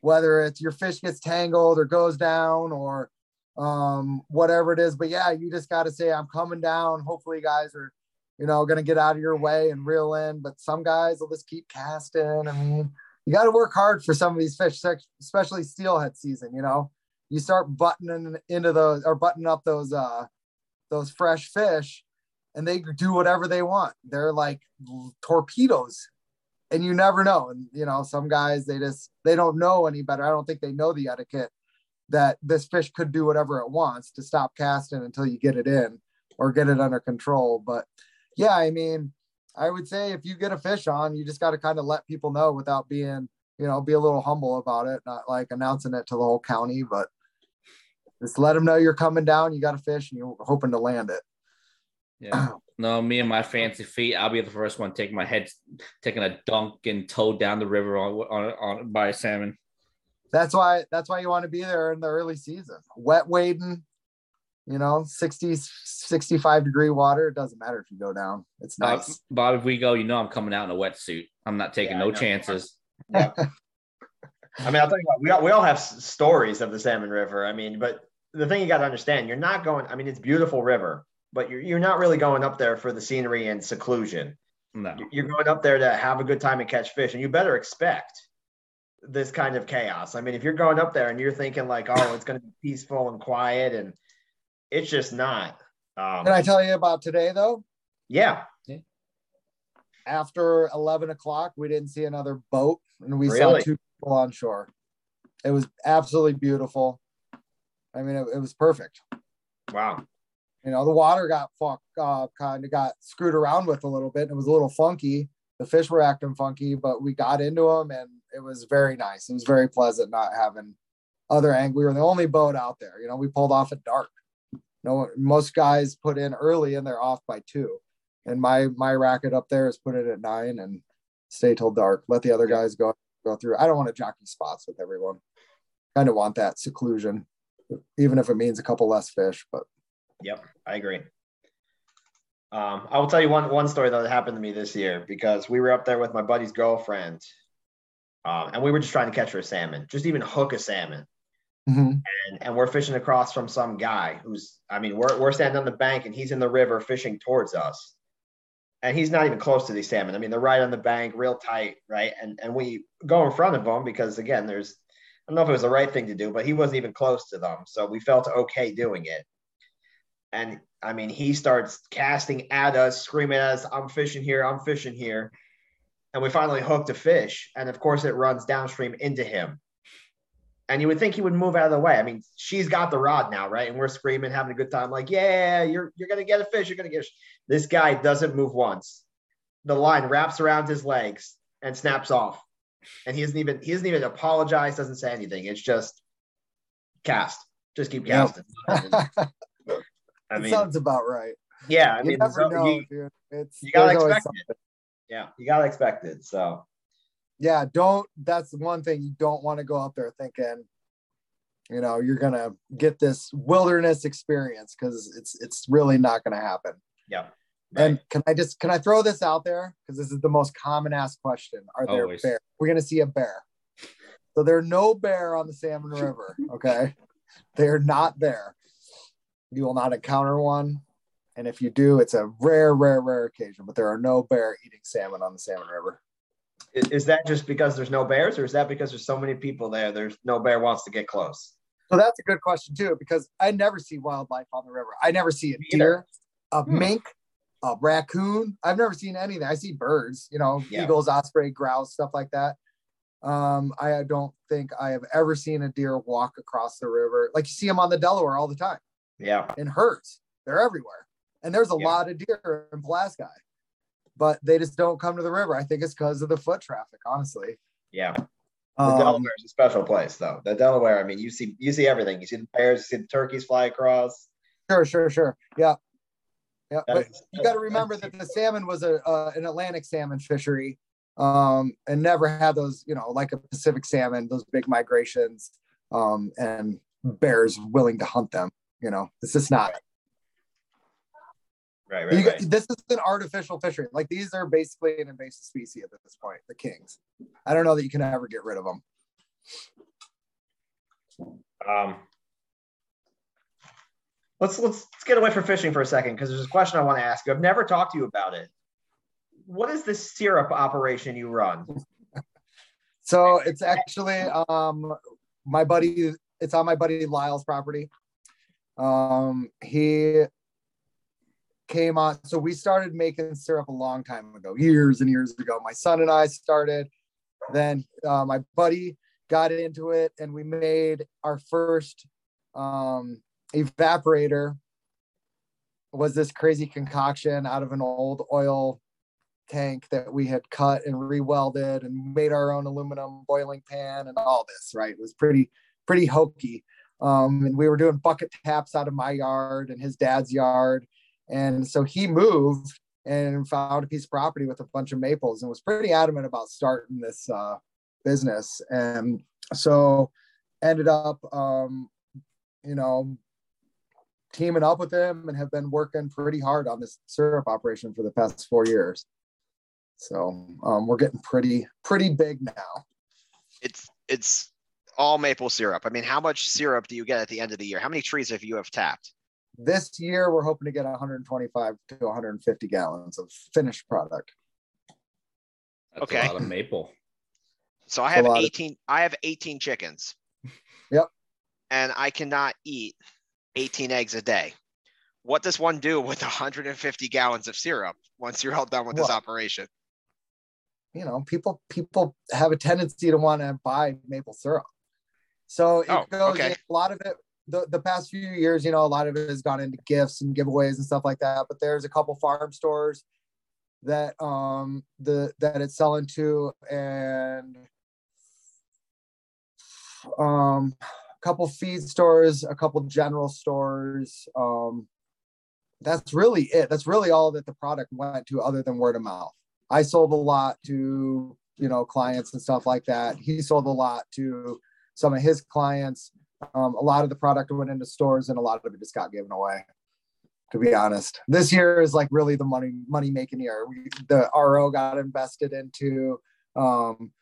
Speaker 5: Whether it's your fish gets tangled or goes down or um, whatever it is. But yeah, you just got to say, I'm coming down. Hopefully, guys are, you know, going to get out of your way and reel in. But some guys will just keep casting. I mean, you got to work hard for some of these fish, especially steelhead season. You know, you start buttoning into those or buttoning up those, uh, those fresh fish and they do whatever they want. They're like torpedoes and you never know. And you know, some guys they just they don't know any better. I don't think they know the etiquette that this fish could do whatever it wants to stop casting until you get it in or get it under control. But yeah, I mean, I would say if you get a fish on, you just got to kind of let people know without being, you know, be a little humble about it, not like announcing it to the whole county, but just let them know you're coming down, you got a fish and you're hoping to land it.
Speaker 3: Yeah. No, me and my fancy feet. I'll be the first one taking my head, taking a dunk and towed down the river on on, on by a salmon.
Speaker 5: that's why that's why you want to be there in the early season. Wet wading, you know, 60, 65 degree water. It doesn't matter if you go down. It's nice.
Speaker 3: Bob, Bob, if we go, you know I'm coming out in a wetsuit. I'm not taking
Speaker 4: Yeah,
Speaker 3: no chances.
Speaker 4: Yeah. I mean, I'll tell you what, we all, we all have stories of the Salmon River. I mean, but the thing you got to understand, you're not going, I mean, it's beautiful river, but you're, you're not really going up there for the scenery and seclusion.
Speaker 3: No.
Speaker 4: You're going up there to have a good time and catch fish, and you better expect this kind of chaos. I mean, if you're going up there and you're thinking like, oh, it's going to be peaceful and quiet, and it's just not. Um,
Speaker 5: Can I tell you about today though?
Speaker 4: yeah,
Speaker 5: After 11 o'clock, we didn't see another boat and we
Speaker 4: Really?
Speaker 5: saw two people on shore. It was absolutely beautiful. I mean, it, it was perfect.
Speaker 4: wow,
Speaker 5: You know, the water got fuck, uh, kind of got screwed around with a little bit. It was a little funky. The fish were acting funky, but we got into them and it was very nice. It was very pleasant not having other ang. We were the only boat out there. You know, we pulled off at dark. you No, most guys put in early and they're off by two. And my my racket up there is put in at nine and stay till dark. Let the other guys go go through. I don't want to jockey spots with everyone. Kind of want that seclusion, even if it means a couple less fish. But
Speaker 4: Yep, I agree. Um, I will tell you one one story that happened to me this year because we were up there with my buddy's girlfriend, um, and we were just trying to catch her a salmon, just even hook a salmon,
Speaker 5: Mhm.
Speaker 4: and and we're fishing across from some guy who's, I mean, we're we're standing on the bank and he's in the river fishing towards us, and he's not even close to these salmon. I mean, they're right on the bank, real tight, right, and and we go in front of him because again, there's I don't know if it was the right thing to do, but he wasn't even close to them, so we felt okay doing it and I mean, he starts casting at us, screaming at us, I'm fishing here, I'm fishing here. And we finally hooked a fish. And of course, it runs downstream into him. And you would think he would move out of the way. I mean, she's got the rod now, right? And we're screaming, having a good time, like, yeah, you're you're gonna get a fish, you're gonna get a fish. This guy doesn't move once. The line wraps around his legs and snaps off. And he doesn't even he doesn't even apologize, doesn't say anything. It's just cast. Just keep
Speaker 5: Yep.
Speaker 4: I
Speaker 5: It
Speaker 4: mean,
Speaker 5: sounds about right.
Speaker 4: yeah, I
Speaker 5: you
Speaker 4: mean,
Speaker 5: never know,
Speaker 4: you,
Speaker 5: dude. It's
Speaker 4: you gotta expect it. yeah, you gotta expect it. So
Speaker 5: Yeah, don't. That's the one thing you don't want to go out there thinking, you know, you're gonna get this wilderness experience because it's it's really not gonna happen.
Speaker 4: yeah,
Speaker 5: And can I just can I throw this out there because this is the most common asked question? Are there
Speaker 3: Always.
Speaker 5: bear? We're gonna see a bear. So there are no bear on the Salmon River. Okay, they are not there. You will not encounter one, and if you do, it's a rare, rare, rare occasion. But there are no bear eating salmon on the Salmon River.
Speaker 4: is, is that just because there's no bears, or is that because there's so many people there? There's no bear wants to get close.
Speaker 5: So that's a good question too, because I never see wildlife on the river. I never see a deer, a
Speaker 4: Hmm.
Speaker 5: mink, a raccoon. I've never seen anything. I see birds, you know,
Speaker 4: Yeah.
Speaker 5: eagles, osprey, grouse, stuff like that. Um, I don't think I have ever seen a deer walk across the river. Like you see them on the Delaware all the time
Speaker 4: Yeah,
Speaker 5: in herds. They're everywhere. And there's a
Speaker 4: Yeah.
Speaker 5: lot of deer in Pulaski, but they just don't come to the river. I think it's because of the foot traffic, honestly.
Speaker 4: yeah. The
Speaker 5: Um,
Speaker 4: Delaware is a special place, though. The Delaware, I mean, you see, you see everything. You see the bears, you see the turkeys fly across.
Speaker 5: sure, sure, sure. Yeah. Yeah.
Speaker 4: That
Speaker 5: But
Speaker 4: is-
Speaker 5: you got to remember that the salmon was a uh, an Atlantic salmon fishery, um, and never had those, you know, like a Pacific salmon, those big migrations, um, and bears willing to hunt them. You know, it's just not.
Speaker 4: right, right,
Speaker 5: You
Speaker 4: right.
Speaker 5: this is an artificial fishery. Like these are basically an invasive species at this point. The kings. I don't know that you can ever get rid of them.
Speaker 4: Um, let's let's let's get away from fishing for a second because there's a question I want to ask you. I've never talked to you about it. What is this syrup operation you run?
Speaker 5: So it's actually um my buddy. It's on my buddy Lyle's property. Um, he came on. So we started making syrup a long time ago, years and years ago. My son and I started. Then uh, my buddy got into it, and we made our first um, evaporator. Was this crazy concoction out of an old oil tank that we had cut and rewelded and made our own aluminum boiling pan and all this, right? It was pretty, pretty hokey. Um, and we were doing bucket taps out of my yard and his dad's yard. And so he moved and found a piece of property with a bunch of maples and was pretty adamant about starting this uh, business. And so ended up, um, you know, teaming up with him and have been working pretty hard on this syrup operation for the past four years. So um, we're getting pretty pretty big now.
Speaker 4: It's it's all maple syrup. I mean, how much syrup do you get at the end of the year? How many trees have you have tapped?
Speaker 5: This year, we're hoping to get 125 to 150 gallons of finished product.
Speaker 3: That's
Speaker 4: Okay.
Speaker 3: a lot of maple.
Speaker 4: So I have
Speaker 5: lot of-
Speaker 4: 18 I have 18 chickens.
Speaker 5: Yep.
Speaker 4: And I cannot eat 18 eggs a day. What does one do with 150 gallons of syrup once you're all done with this operation?
Speaker 5: You know, people people have a tendency to want to buy maple syrup. So it
Speaker 4: Oh,
Speaker 5: goes
Speaker 4: okay.
Speaker 5: a lot of it. The, the past few years, you know, a lot of it has gone into gifts and giveaways and stuff like that. But there's a couple farm stores that um the that it's selling to and um a couple feed stores a couple general stores um that's really it that's really all that the product went to other than word of mouth i sold a lot to you know clients and stuff like that he sold a lot to some of his clients. Um, a lot of the product went into stores and a lot of it just got given away to be honest. This year is like really the money money making year. We, the ro got invested into um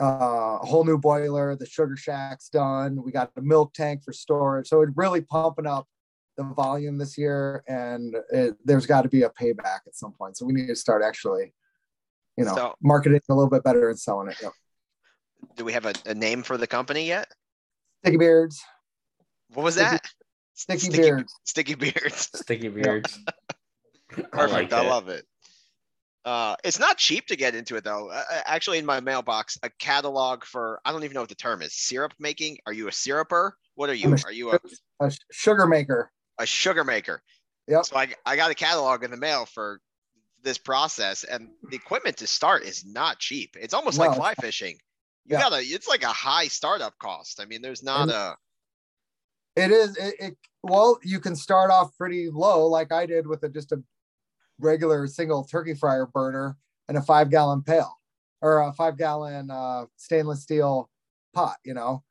Speaker 5: uh, a whole new boiler. The sugar shack's done. We got the milk tank for storage. So it's really pumping up the volume this year and it, there's got to be a payback at some point. So we need to start actually you know
Speaker 4: So-
Speaker 5: marketing a little bit better and selling it. Yep.
Speaker 4: Do we have a, a name for the company yet?
Speaker 5: sticky beards
Speaker 4: What was
Speaker 5: Sticky-
Speaker 4: that?
Speaker 5: sticky,
Speaker 4: Sticky-
Speaker 5: beards
Speaker 4: Sticky beards.
Speaker 3: Sticky beards.
Speaker 4: Perfect. I,
Speaker 3: it.
Speaker 4: love it. Uh, it's not cheap to get into it though. Uh, uh, actually, in my mailbox, a catalog for I don't even know what the term is. Syrup making. Are you a syruper? What are you?
Speaker 5: A
Speaker 4: Are you a,
Speaker 5: a sugar maker
Speaker 4: a sugar maker?
Speaker 5: Yep.
Speaker 4: So I I got a catalog in the mail for this process, and the equipment to start is not cheap. It's almost
Speaker 5: No,
Speaker 4: like fly fishing. You
Speaker 5: Yeah.
Speaker 4: gotta. It's like a high startup cost. I mean, there's not
Speaker 5: And-
Speaker 4: a.
Speaker 5: It is. It, it well, you can start off pretty low, like I did with a, just a regular single turkey fryer burner and a five gallon pail or a five gallon uh, stainless steel pot. You know,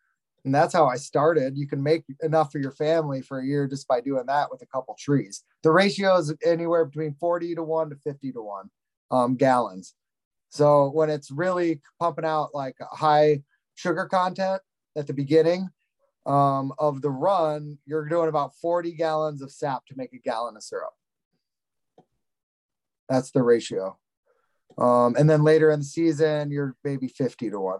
Speaker 5: and that's how I started. You can make enough for your family for a year just by doing that with a couple trees. The ratio is anywhere between forty to one to fifty to one um, gallons. So when it's really pumping out like high sugar content at the beginning, um, of the run, you're doing about 40 gallons of sap to make a gallon of syrup. That's the ratio. Um, and then later in the season, you're maybe 50 to one.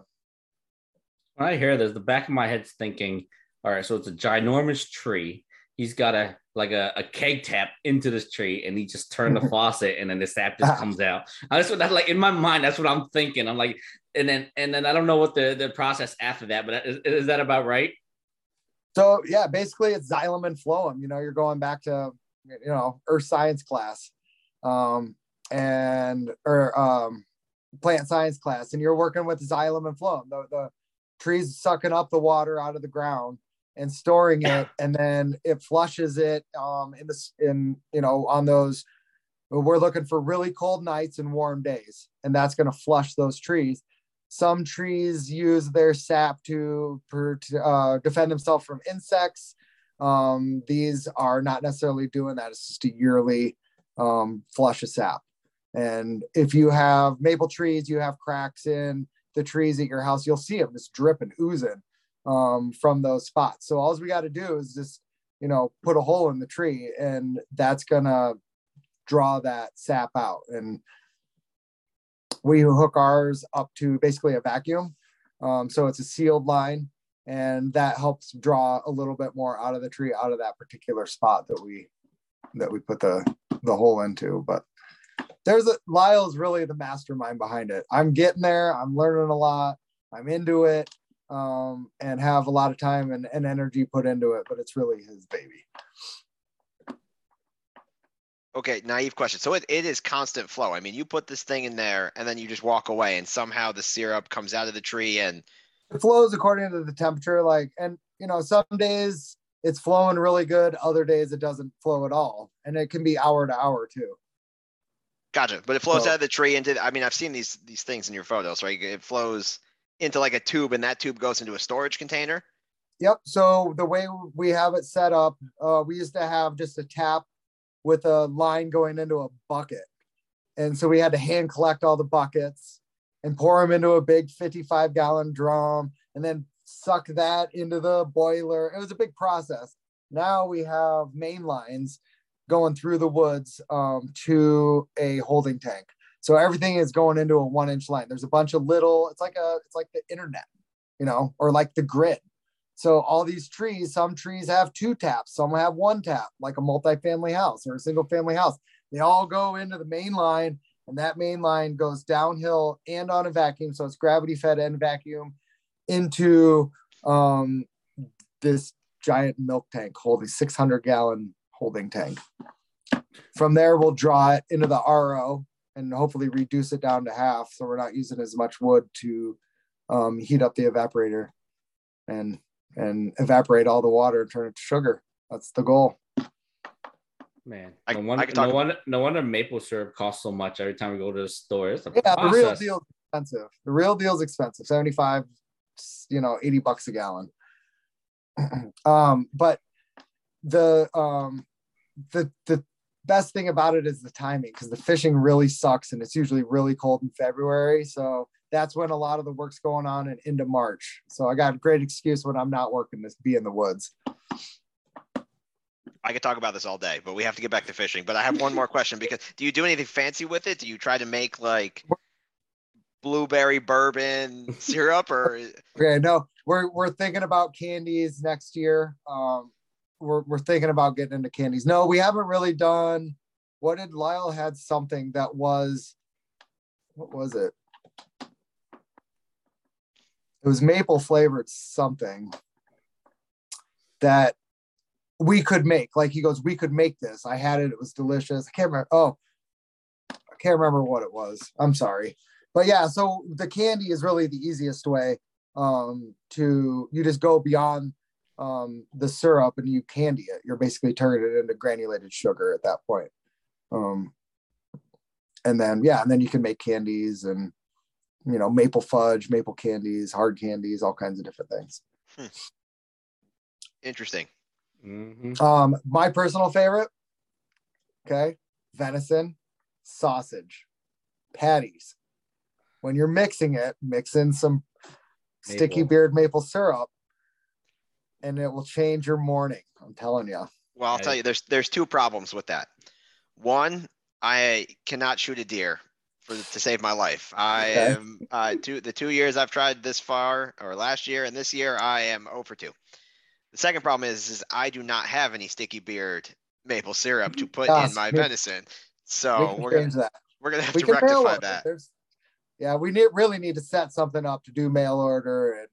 Speaker 3: When I hear this, the back of my head's thinking, all right, so it's a ginormous tree. He's got a like a, a keg tap into this tree, and he just turned the faucet, and then the sap just comes out. That's what that like in my mind. That's what I'm thinking. I'm like, and then and then I don't know what the the process after that, but is, is that about right?
Speaker 5: So yeah, basically it's xylem and phloem. You know, you're going back to you know earth science class, um, and or um, plant science class, and you're working with xylem and phloem. The the trees sucking up the water out of the ground and storing it, and then it flushes it um, in this in you know on those. We're looking for really cold nights and warm days, and that's going to flush those trees some trees use their sap to, uh, defend themselves from insects. Um, these are not necessarily doing that. It's just a yearly um, flush of sap. And if you have maple trees, you have cracks in the trees at your house, you'll see them just dripping, oozing um, from those spots. So all we got to do is just, you know, put a hole in the tree and that's going to draw that sap out. And we hook ours up to basically a vacuum. Um, so it's a sealed line and that helps draw a little bit more out of the tree out of that particular spot that we that we put the the hole into. But there's a Lyle's really the mastermind behind it. I'm getting there, I'm learning a lot, I'm into it, um, and have a lot of time and, and energy put into it, but it's really his baby.
Speaker 4: Okay, naive question. So it, it is constant flow. I mean, you put this thing in there and then you just walk away and somehow the syrup comes out of the tree and
Speaker 5: it flows according to the temperature like and you know some days it's flowing really good other days it doesn't flow at all and it can be hour to hour too
Speaker 4: gotcha. But it flows
Speaker 5: So-
Speaker 4: out of the tree into, I mean, I've seen these, these things in your photos, right? It flows into like a tube and that tube goes into a storage container.
Speaker 5: Yep. So the way we have it set up, uh, we used to have just a tap with a line going into a bucket. And so we had to hand collect all the buckets and pour them into a big 55 gallon drum and then suck that into the boiler. It was a big process. Now we have main lines going through the woods um, to a holding tank. So everything is going into a one inch line. There's a bunch of little, it's like a, it's like the internet, you know, or like the grid. So all these trees, some trees have two taps, some have one tap, like a multi-family house or a single family house. They all go into the main line and that main line goes downhill and on a vacuum. So it's gravity fed and vacuum into um, this giant milk tank holding 600 gallon holding tank. From there, we'll draw it into the RO and hopefully reduce it down to half. So we're not using as much wood to um, heat up the evaporator and and evaporate all the water and turn it to sugar. That's the goal.
Speaker 3: Man,
Speaker 6: I-
Speaker 3: no wonder,
Speaker 6: I
Speaker 3: no, wonder, no wonder maple syrup costs so much every time we go to the store. It's a
Speaker 5: Yeah, the real deal is expensive. The real deal is expensive. 75, you know, 80 bucks a gallon. um, but the um the the best thing about it is the timing because the fishing really sucks and it's usually really cold in February. So that's when a lot of the work's going on and into March. So I got a great excuse when I'm not working to be in the woods.
Speaker 6: I could talk about this all day, but we have to get back to fishing. But I have one more question because do you do anything fancy with it? Do you try to make like blueberry bourbon syrup or
Speaker 5: Okay, no, we're we're thinking about candies next year. Um, we're we're thinking about getting into candies. No, we haven't really done. What did Lyle had something that was? What was it? It was maple flavored something that we could make. Like he goes, we could make this. I had it. It was delicious. I can't remember. Oh, I can't remember what it was. I'm sorry but yeah so the candy is really the easiest way um to you just go beyond um the syrup and you candy it. You're basically turning it into granulated sugar at that point. Um and then yeah and then you can make candies and you know maple fudge maple candies hard candies all kinds of different things.
Speaker 6: Interesting?
Speaker 3: Mhm.
Speaker 5: um my personal favorite okay venison sausage patties. When you're mixing it mix in some sticky beard maple syrup and it will change your morning i'm telling you
Speaker 6: Well, I'll tell you, there's there's two problems with that. One, I cannot shoot a deer for to save my life. I
Speaker 5: Okay.
Speaker 6: am uh, two the two years I've tried this far, or last year and this year, I am over two. The second problem is, is I do not have any sticky beard maple syrup to put
Speaker 5: Yes,
Speaker 6: in my
Speaker 5: me-
Speaker 6: venison. So
Speaker 5: can
Speaker 6: we're gonna
Speaker 5: change that
Speaker 6: we're gonna have
Speaker 5: we
Speaker 6: to rectify that.
Speaker 5: Yeah we need really need to set something up to do mail order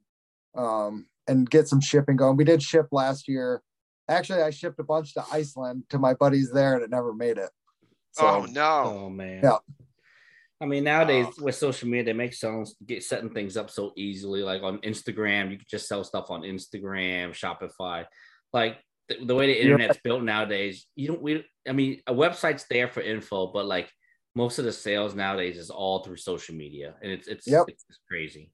Speaker 5: and um and get some shipping going we did ship last year actually i shipped a bunch to iceland to my buddies there and it never made it so
Speaker 6: oh no.
Speaker 3: Oh man.
Speaker 5: Yeah.
Speaker 3: I mean, nowadays
Speaker 6: Oh.
Speaker 3: with social media, they make selling get setting things up so easily. Like on Instagram, you can just sell stuff on Instagram, Shopify. Like the, the way the
Speaker 5: You're
Speaker 3: internet's built nowadays, you don't. We, I mean, a website's there for info, but like most of the sales nowadays is all through social media, and it's it's
Speaker 5: Yep.
Speaker 3: it's, it's crazy.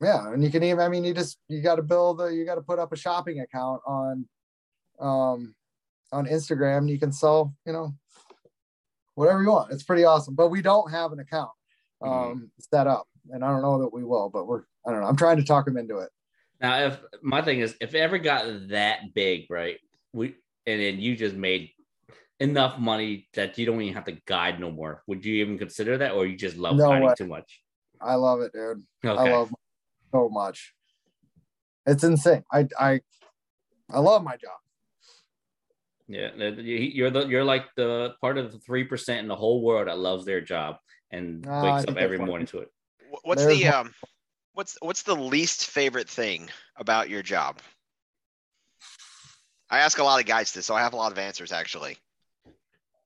Speaker 5: Yeah and you can even i mean you just you got to build a, you got to put up a shopping account on um on instagram you can sell you know whatever you want it's pretty awesome but we don't have an account um set up and i don't know that we will but we're i don't know i'm trying to talk them into it
Speaker 3: Now, if my thing is, if it ever got that big, right? We and then you just made enough money that you don't even have to guide no more. Would you even consider that, or you just love
Speaker 5: No
Speaker 3: guiding
Speaker 5: way.
Speaker 3: too much?
Speaker 5: i love it dude
Speaker 3: Okay.
Speaker 5: i love so much it's insane i i i love my job
Speaker 3: Yeah, you- you're the you're like the part of the three percent in the whole world that loves their job and
Speaker 5: I
Speaker 3: wakes up every morning to it.
Speaker 6: What's
Speaker 5: There's
Speaker 6: the
Speaker 5: one-
Speaker 6: um what's what's the least favorite thing about your job? I ask a lot of guys this, so I have a lot of answers actually.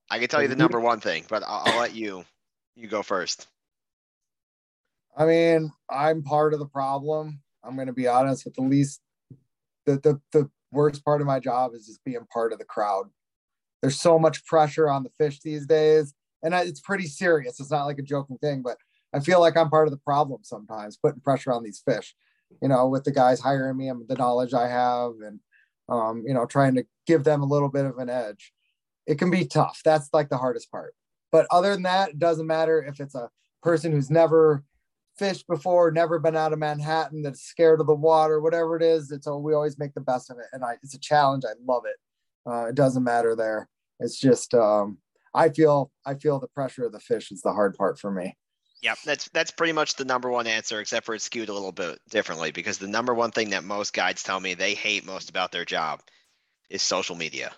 Speaker 6: I can tell you the number one thing, but I'll, I'll let you you go first.
Speaker 5: I mean, I'm part of the problem. I'm going to be honest with the least, the, the, the worst part of my job is just being part of the crowd. There's so much pressure on the fish these days. And I- it's pretty serious. It's not like a joking thing, but I feel like I'm part of the problem sometimes, putting pressure on these fish. you know, with the guys hiring me and the knowledge I have and, um, you know, trying to give them a little bit of an edge. It can be tough. That's like the hardest part. But other than that, it doesn't matter if it's a person who's never fished before, never been out of Manhattan, that's scared of the water, whatever it is. It's all we always make the best of it, and I, it's a challenge. I love it. Uh, it doesn't matter there. It's just um, I feel I feel the pressure of the fish is the hard part for me.
Speaker 4: Yeah, that's that's pretty much the number one answer, except for it's skewed a little bit differently because the number one thing that most guides tell me they hate most about their job is social media.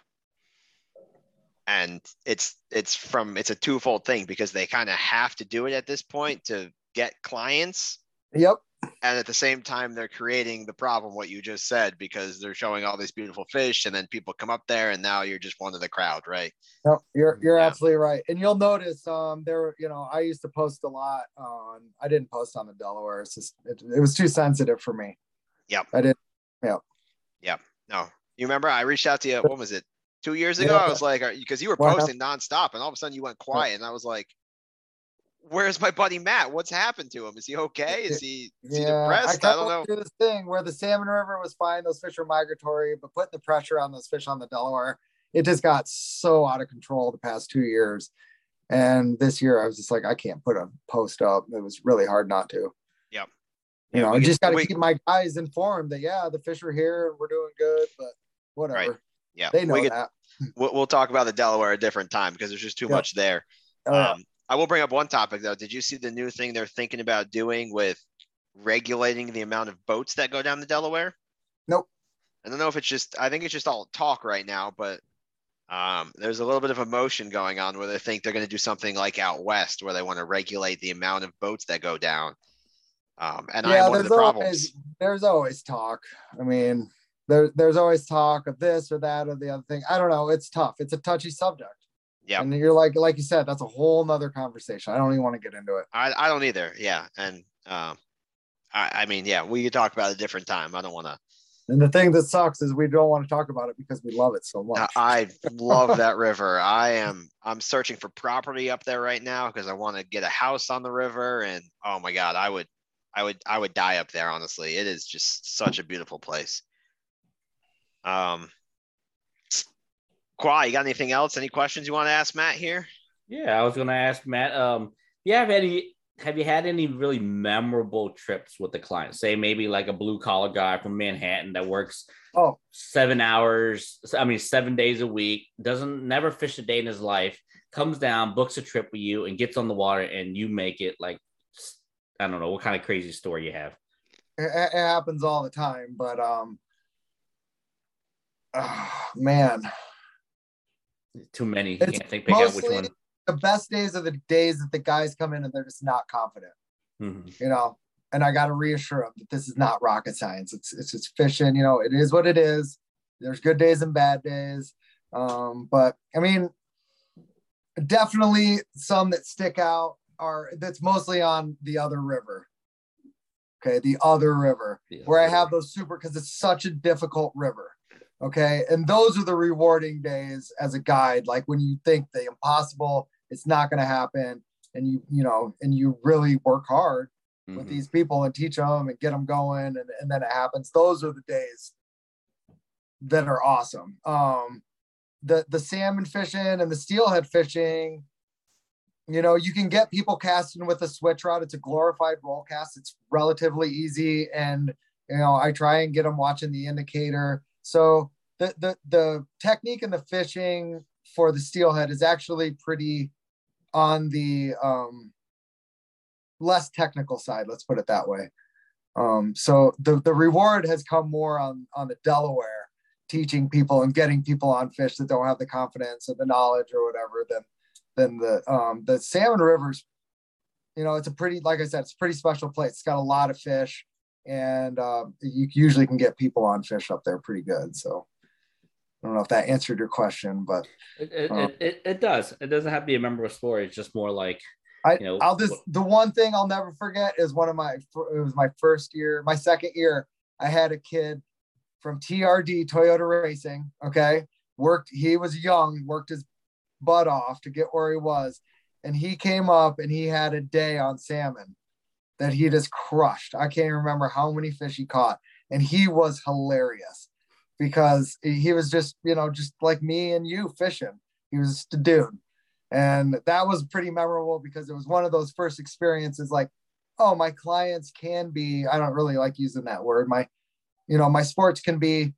Speaker 4: And it's it's from it's a twofold thing because they kind of have to do it at this point to get clients.
Speaker 5: Yep.
Speaker 4: and at the same time they're creating the problem what you just said because they're showing all these beautiful fish and then people come up there and now you're just one of the crowd right?
Speaker 5: No you're you're yeah. absolutely right. And you'll notice um there you know i used to post a lot on i didn't post on the delaware. It's just it, it was too sensitive for me.
Speaker 4: Yep.
Speaker 5: I didn't. yep.
Speaker 4: Yep no. You remember i reached out to you what was it two years ago? Yeah. i was like because you were posting nonstop and all of a sudden you went quiet and i was like where's my buddy Matt? What's happened to him? Is he okay? Is he, is yeah, he depressed? I, I don't know.
Speaker 5: Do this thing where the salmon river was fine; those fish were migratory, but putting the pressure on those fish on the Delaware, it just got so out of control the past two years. And this year, I was just like, I can't put a post up. It was really hard not to.
Speaker 4: Yep.
Speaker 5: You know, I just got to keep my guys informed that yeah, the fish are here and we're doing good, but whatever. Right.
Speaker 4: Yeah,
Speaker 5: they know
Speaker 4: we
Speaker 5: that.
Speaker 4: We'll, we'll, talk about the Delaware a different time because there's just too yep. much there. Uh, um, I will bring up one topic though. Did you see the new thing they're thinking about doing with regulating the amount of boats that go down the Delaware?
Speaker 5: Nope.
Speaker 4: I don't know if it's just I think it's just all talk right now, but um, there's a little bit of emotion going on where they think they're going to do something like out west where they want to regulate the amount of boats that go down. Um, and yeah, of the problems.
Speaker 5: Always, there's always talk. I mean, there, there's always talk of this or that or the other thing. I don't know. It's tough. It's a touchy subject.
Speaker 4: Yeah.
Speaker 5: And you're like, like you said, that's a whole nother conversation. I don't even want to get into it.
Speaker 4: I, I don't either. Yeah. And um, I, I mean, yeah, we could talk about it a different time. I don't want to.
Speaker 5: And the thing that sucks is we don't want to talk about it because we love it so much.
Speaker 4: I love that river. I am I'm searching for property up there right now because I want to get a house on the river and oh my god, I would I would I would die up there honestly. It is just such a beautiful place. Um Qua, you got anything else? Any questions you want to ask Matt here?
Speaker 3: Yeah, I was going to ask Matt. Um, you have any? Have you had any really memorable trips with the client? Say maybe like a blue collar guy from Manhattan that works
Speaker 5: oh
Speaker 3: seven hours. I mean, seven days a week. Doesn't never fish a day in his life. Comes down, books a trip with you, and gets on the water, and you make it like I don't know what kind of crazy story you have.
Speaker 5: It, it happens all the time, but um, oh, man
Speaker 3: too many. You can't think pick out which one.
Speaker 5: The best days are the days that the guys come in and they're just not confident. Mm-hmm. You know, and I got to reassure them that this is not rocket science. It's it's just fishing. You know, it is what it is. There's good days and bad days. Um, but I mean, definitely some that stick out are that's mostly on the other river. Okay, the other river the where I have those super because it's such a difficult river. Okay. And those are the rewarding days as a guide. Like when you think the impossible, it's not going to happen. And you, you know, and you really work hard mm-hmm. with these people and teach them and get them going. And, and then it happens. Those are the days that are awesome. Um, the, the salmon fishing and the steelhead fishing, you know, you can get people casting with a switch rod. It's a glorified roll cast. It's relatively easy. And, you know, I try and get them watching the indicator so the the the technique and the fishing for the steelhead is actually pretty on the um, less technical side. Let's put it that way. Um, so the the reward has come more on on the Delaware, teaching people and getting people on fish that don't have the confidence or the knowledge or whatever than than the um, the salmon rivers. You know, it's a pretty like I said, it's a pretty special place. It's got a lot of fish and uh, you usually can get people on fish up there pretty good. So I don't know if that answered your question, but
Speaker 3: it, it, uh, it, it, does. It doesn't have to be a memorable story. It's just more like
Speaker 5: I, you know, I'll just the one thing I'll never forget is one of my it was my first year, my second year. I had a kid from TRD Toyota Racing. Okay, worked. He was young, worked his butt off to get where he was, and he came up and he had a day on salmon that he just crushed. I can't remember how many fish he caught, and he was hilarious because he was just, you know, just like me and you fishing. He was just a dude. And that was pretty memorable because it was one of those first experiences like, oh, my clients can be, I don't really like using that word. My, you know, my sports can be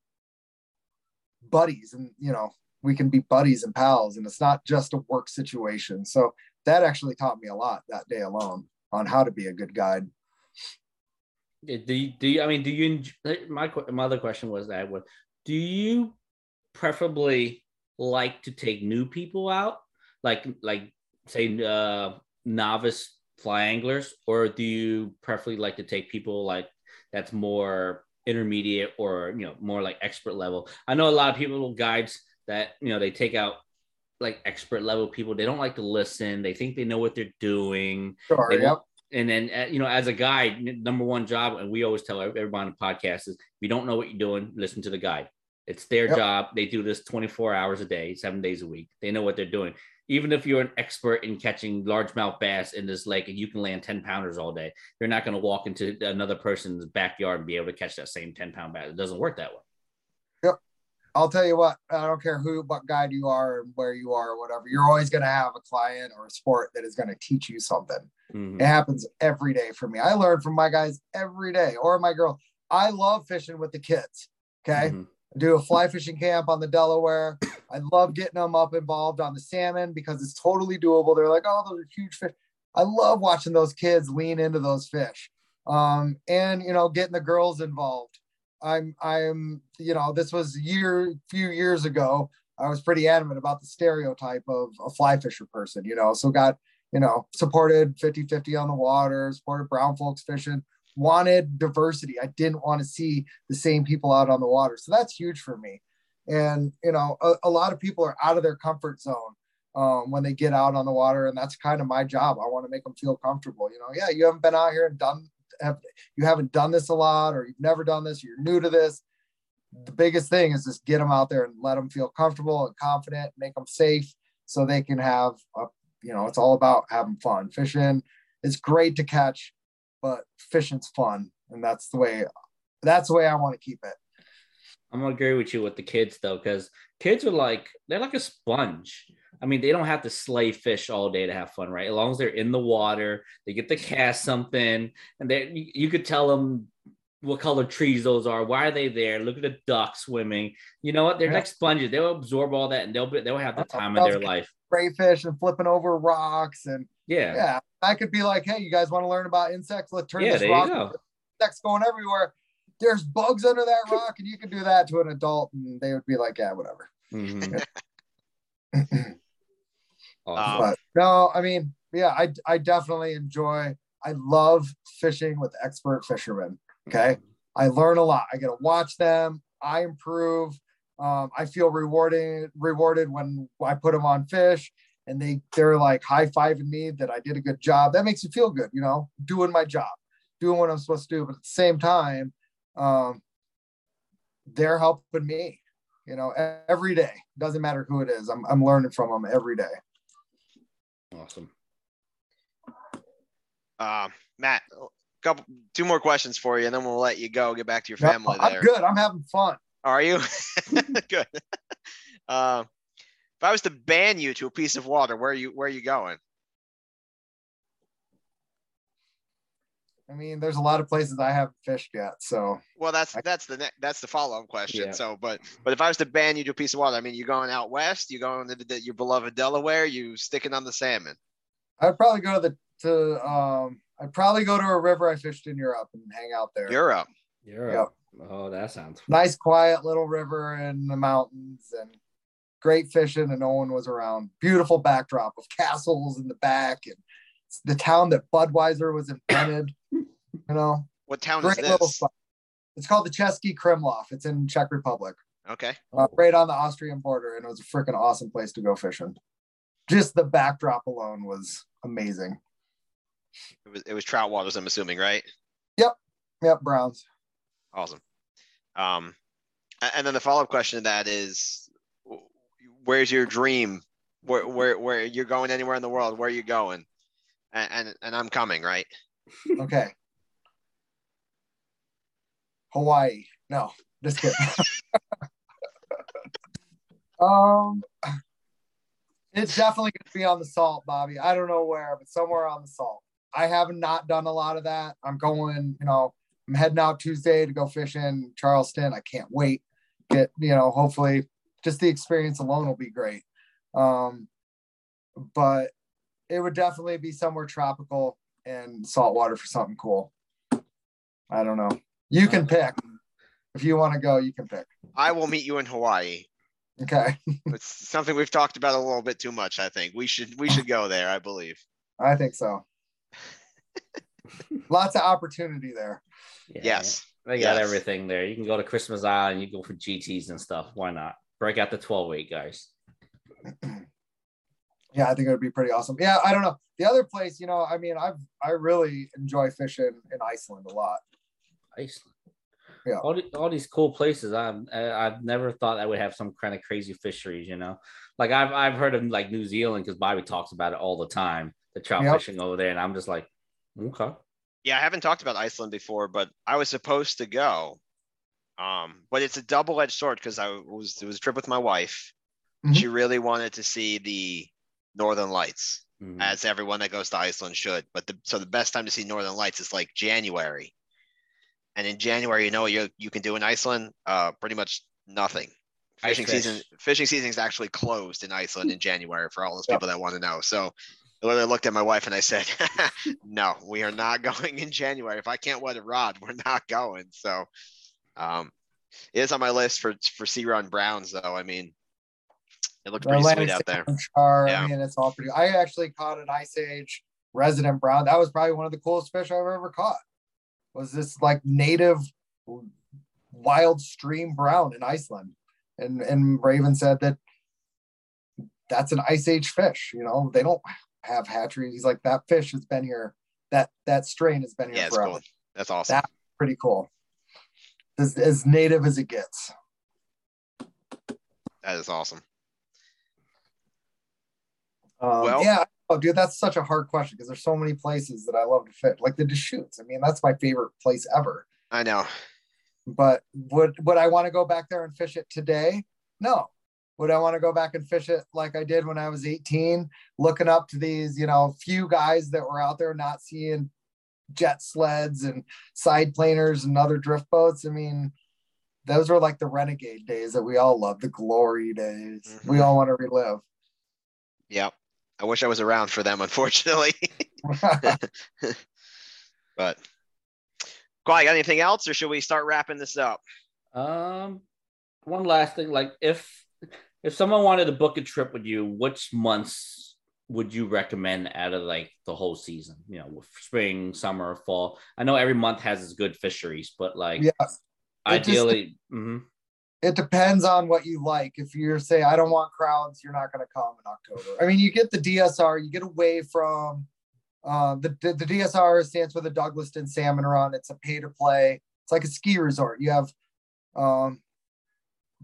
Speaker 5: buddies and, you know, we can be buddies and pals and it's not just a work situation. So that actually taught me a lot that day alone on how to be a good guide.
Speaker 3: Do you, do you, I mean, do you, my, my other question was that, do you preferably like to take new people out, like like say uh, novice fly anglers, or do you preferably like to take people like that's more intermediate or you know more like expert level? I know a lot of people guides that you know they take out like expert level people. They don't like to listen. They think they know what they're doing.
Speaker 5: Sure.
Speaker 3: They
Speaker 5: yep.
Speaker 3: And then, uh, you know, as a guide, number one job, and we always tell everybody on the podcast is if you don't know what you're doing, listen to the guide. It's their yep. job. They do this 24 hours a day, seven days a week. They know what they're doing. Even if you're an expert in catching largemouth bass in this lake and you can land 10 pounders all day, you're not going to walk into another person's backyard and be able to catch that same 10 pound bass. It doesn't work that way.
Speaker 5: I'll tell you what, I don't care who, what guide you are and where you are or whatever, you're always going to have a client or a sport that is going to teach you something. Mm-hmm. It happens every day for me. I learn from my guys every day or my girl. I love fishing with the kids. Okay. Mm-hmm do a fly fishing camp on the Delaware. I love getting them up involved on the salmon because it's totally doable. They're like, oh, those are huge fish. I love watching those kids lean into those fish. Um, and you know, getting the girls involved. I'm I'm, you know, this was a year, few years ago. I was pretty adamant about the stereotype of a fly fisher person, you know, so got, you know, supported 50-50 on the water, supported brown folks fishing wanted diversity. I didn't want to see the same people out on the water. So that's huge for me. And, you know, a, a lot of people are out of their comfort zone um, when they get out on the water. And that's kind of my job. I want to make them feel comfortable. You know, yeah, you haven't been out here and done, have, you haven't done this a lot, or you've never done this, you're new to this. The biggest thing is just get them out there and let them feel comfortable and confident, make them safe so they can have, a, you know, it's all about having fun. Fishing It's great to catch but fishing's fun, and that's the way that's the way I want to keep it.
Speaker 3: I'm gonna agree with you with the kids though, because kids are like they're like a sponge. I mean, they don't have to slay fish all day to have fun, right? As long as they're in the water, they get to cast something, and they you, you could tell them what color trees those are. Why are they there? Look at the ducks swimming. You know what? They're yeah. like sponges. They'll absorb all that, and they'll be, they'll have the time of their life.
Speaker 5: Crayfish and flipping over rocks, and
Speaker 3: yeah,
Speaker 5: yeah. I could be like, hey, you guys want to learn about insects? Let's turn yeah, this rock. Go. Insects going everywhere. There's bugs under that rock, and you can do that to an adult, and they would be like, yeah, whatever. Mm-hmm. awesome. But no, I mean, yeah, I I definitely enjoy. I love fishing with expert fishermen. Okay, mm-hmm. I learn a lot. I get to watch them. I improve. Um, I feel rewarding rewarded when I put them on fish and they they're like high fiving me that I did a good job. That makes you feel good, you know, doing my job, doing what I'm supposed to do. But at the same time, um, they're helping me, you know, every day. Doesn't matter who it is. I'm I'm learning from them every day.
Speaker 3: Awesome.
Speaker 6: Uh, Matt, couple two more questions for you, and then we'll let you go. Get back to your family.
Speaker 5: No, I'm good. I'm having fun.
Speaker 6: Are you? good. Uh, if I was to ban you to a piece of water, where are you where are you going?
Speaker 5: I mean, there's a lot of places I haven't fished yet. So
Speaker 6: well, that's that's the that's the follow up question. Yeah. So, but but if I was to ban you to a piece of water, I mean, you're going out west? you're going to the, your beloved Delaware? You sticking on the salmon?
Speaker 5: I'd probably go to the to um. I'd probably go to a river I fished in Europe and hang out there.
Speaker 6: Europe.
Speaker 3: Europe. Yep. Oh, that sounds
Speaker 5: nice, quiet little river in the mountains and great fishing and no one was around. Beautiful backdrop of castles in the back and the town that Budweiser was invented. You know,
Speaker 6: what town great is this?
Speaker 5: It's called the Český Krumlov. It's in Czech Republic.
Speaker 6: Okay.
Speaker 5: Uh, right on the Austrian border, and it was a freaking awesome place to go fishing. Just the backdrop alone was amazing.
Speaker 6: It was it was trout waters, I'm assuming, right?
Speaker 5: Yep. Yep. Browns.
Speaker 6: Awesome. Um, and then the follow up question to that is where's your dream? Where, where, where you're going anywhere in the world? Where are you going? And, and, and I'm coming, right?
Speaker 5: Okay. Hawaii. No, just kidding. um, it's definitely going to be on the salt, Bobby. I don't know where, but somewhere on the salt. I have not done a lot of that. I'm going, you know, I'm heading out Tuesday to go fishing Charleston. I can't wait. Get, you know, hopefully just the experience alone will be great. Um, but it would definitely be somewhere tropical and saltwater for something cool. I don't know. You can uh, pick. If you want to go, you can pick.
Speaker 4: I will meet you in Hawaii.
Speaker 5: Okay.
Speaker 4: It's something we've talked about a little bit too much. I think we should we should go there. I believe.
Speaker 5: I think so. Lots of opportunity there.
Speaker 3: Yeah,
Speaker 4: Yes.
Speaker 3: They got
Speaker 4: Yes.
Speaker 3: everything there. You can go to Christmas Island, you go for GTs and stuff. Why not? Break out the 12 weight, guys.
Speaker 5: Yeah, I think it would be pretty awesome. Yeah, I don't know. The other place, you know, I mean, I've I really enjoy fishing in Iceland a lot.
Speaker 3: Iceland.
Speaker 5: Yeah.
Speaker 3: All, the, all these cool places. I've I- I've never thought I would have some kind of crazy fisheries. You know, like I've I've heard of like New Zealand because Bobby talks about it all the time. The trout
Speaker 5: Yep.
Speaker 3: fishing over there, and I'm just like, okay.
Speaker 4: Yeah, I haven't talked about Iceland before, but I was supposed to go. Um, but it's a double-edged sword because I was it was a trip with my wife.
Speaker 5: Mhm.
Speaker 4: She really wanted to see the Northern Lights,
Speaker 3: Mhm.
Speaker 4: as everyone that goes to Iceland should. But the so the best time to see Northern Lights is like January. And in January, you know what you you can do in Iceland? Uh, pretty much nothing. Fishing
Speaker 3: fish.
Speaker 4: season fishing season is actually closed in Iceland in January for all those
Speaker 5: Yeah.
Speaker 4: people that want to know. So I literally looked at my wife and I said, "No, we are not going in January. If I can't wet a rod, we're not going." So, um, it is on my list for for Sea Run Browns, though. I mean, it looked pretty
Speaker 5: Atlantic
Speaker 4: sweet out there.
Speaker 5: char,
Speaker 4: Yeah.
Speaker 5: I mean, it's all pretty. I actually caught an ice age resident brown. That was probably one of the coolest fish I've ever caught. Was this like native wild stream brown in Iceland? And and Raven said that that's an ice age fish. You know, they don't have hatcheries. He's like that fish has been here. That that strain has been here
Speaker 4: Yeah,
Speaker 5: forever.
Speaker 4: cool. That's awesome.
Speaker 5: That- Pretty cool. As, as native as it gets.
Speaker 4: that is awesome.
Speaker 5: Um,
Speaker 4: Well-
Speaker 5: yeah, oh, dude, that's such a hard question because there's so many places that I love to fish, like the Deschutes. I mean, that's my favorite place ever.
Speaker 4: I know.
Speaker 5: But would would I want to go back there and fish it today? No. Would I want to go back and fish it like I did when I was 18, looking up to these, you know, few guys that were out there not seeing jet sleds and side planers and other drift boats? I mean, those were like the renegade days that we all love, the glory days. We
Speaker 4: Mhm.
Speaker 5: all want to relive.
Speaker 4: Yep. I wish I was around for them, unfortunately. but, Kawhi, got anything else, or should we start wrapping this up?
Speaker 3: Um, one last thing, like if if someone wanted to book a trip with you, which months would you recommend out of like the whole season? You know, spring, summer, fall. I know every month has its good fisheries, but like
Speaker 5: yeah. just-
Speaker 3: ideally, mhm.
Speaker 5: It depends on what you like. If you're say I don't want crowds, you're not going to come in October. I mean, you get the DSR, you get away from uh, the, the the DSR stands for the Douglaston Salmon Run. It's a pay to play. It's like a ski resort. You have um,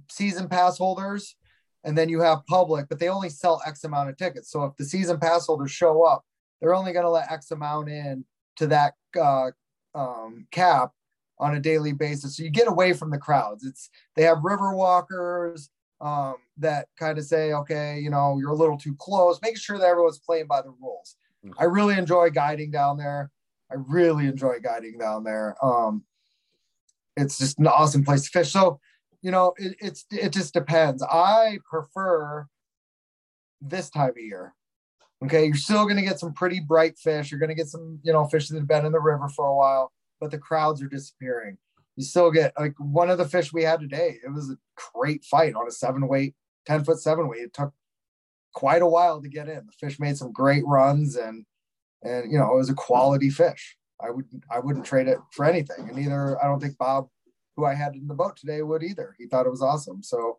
Speaker 5: season pass holders, and then you have public, but they only sell X amount of tickets. So if the season pass holders show up, they're only going to let X amount in to that uh, um, cap on a daily basis. So you get away from the crowds. It's they have river walkers um, that kind of say, okay, you know, you're a little too close, making sure that everyone's playing by the rules. I really enjoy guiding down there. I really enjoy guiding down there. Um, it's just an awesome place to fish. So, you know, it, it's it just depends. I prefer this time of year. Okay, you're still going to get some pretty bright fish. You're going to get some, you know, fish that have been in the river for a while, but the crowds are disappearing. You still get like one of the fish we had today. It was a great fight on a seven weight, 10 foot seven weight. It took quite a while to get in. The fish made some great runs and, and, you know, it was a quality fish. I would, I wouldn't trade it for anything. And either, I don't think Bob, who I had in the boat today would either. He thought it was awesome. So,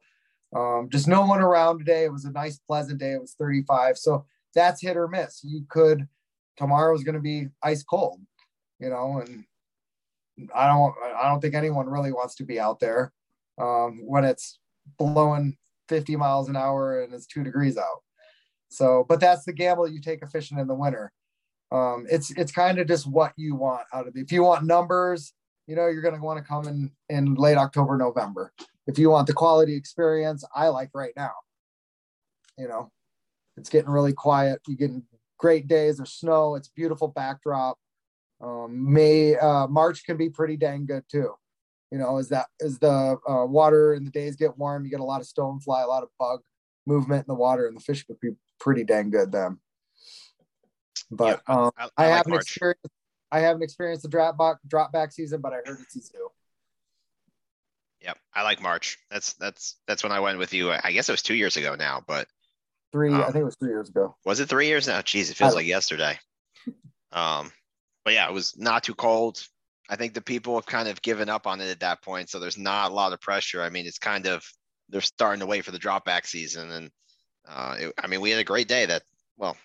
Speaker 5: um, just no one around today. It was a nice, pleasant day. It was 35. So that's hit or miss. You could, tomorrow's going to be ice cold, you know, and I don't, I don't think anyone really wants to be out there um, when it's blowing 50 miles an hour and it's two degrees out. So, but that's the gamble you take a fishing in the winter. Um, it's it's kind of just what you want out of it. If you want numbers, you know, you're gonna want to come in in late October, November. If you want the quality experience, I like right now. You know, it's getting really quiet. You're getting great days. There's snow. It's beautiful backdrop. Um, May uh, March can be pretty dang good too. You know, as that as the uh, water and the days get warm, you get a lot of stonefly, a lot of bug movement in the water, and the fish could be pretty dang good then. But
Speaker 4: Yeah,
Speaker 5: um,
Speaker 4: I,
Speaker 5: I,
Speaker 4: I like
Speaker 5: haven't
Speaker 4: March.
Speaker 5: experienced I haven't experienced the drop back drop back season, but I heard it's easy too.
Speaker 4: Yep, I like March. That's that's that's when I went with you. I guess it was two years ago now, but
Speaker 5: Three,
Speaker 4: Oh.
Speaker 5: I think it was three years ago.
Speaker 4: was it three years now? Jeez, it feels like yesterday. Um, but yeah, it was not too cold. I think the people have kind of given up on it at that point, so there's not a lot of pressure. I mean, it's kind of they're starting to wait for the drop back season, and uh, it, I mean, we had a great day. That well,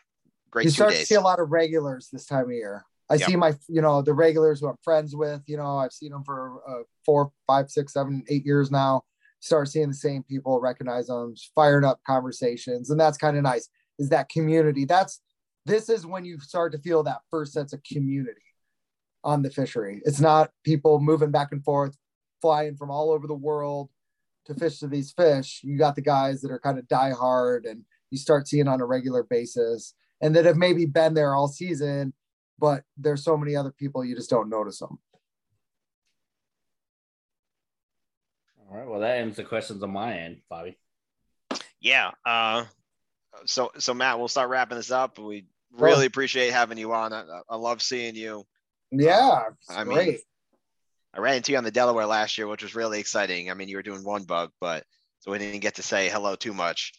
Speaker 4: great
Speaker 5: you start to see a lot of regulars this time of year. I
Speaker 4: Yep.
Speaker 5: see my, you know, the regulars who I'm friends with. You know, I've seen them for uh, four, five, six, seven, eight years now. Start seeing the same people, recognize them, fired up conversations, and that's kind of nice. Is that community? That's this is when you start to feel that first sense of community on the fishery. It's not people moving back and forth, flying from all over the world to fish to these fish. You got the guys that are kind of die hard, and you start seeing on a regular basis, and that have maybe been there all season, but there's so many other people you just don't notice them.
Speaker 3: All right. Well, that ends the questions on my end, Bobby.
Speaker 4: Yeah. Uh, so so Matt, we'll start wrapping this up. We really appreciate having you on. I, I love seeing you.
Speaker 5: Yeah,
Speaker 4: I mean,
Speaker 5: great.
Speaker 4: I ran into you on the Delaware last year, which was really exciting. I mean, you were doing one bug, but so we didn't get to say hello too much.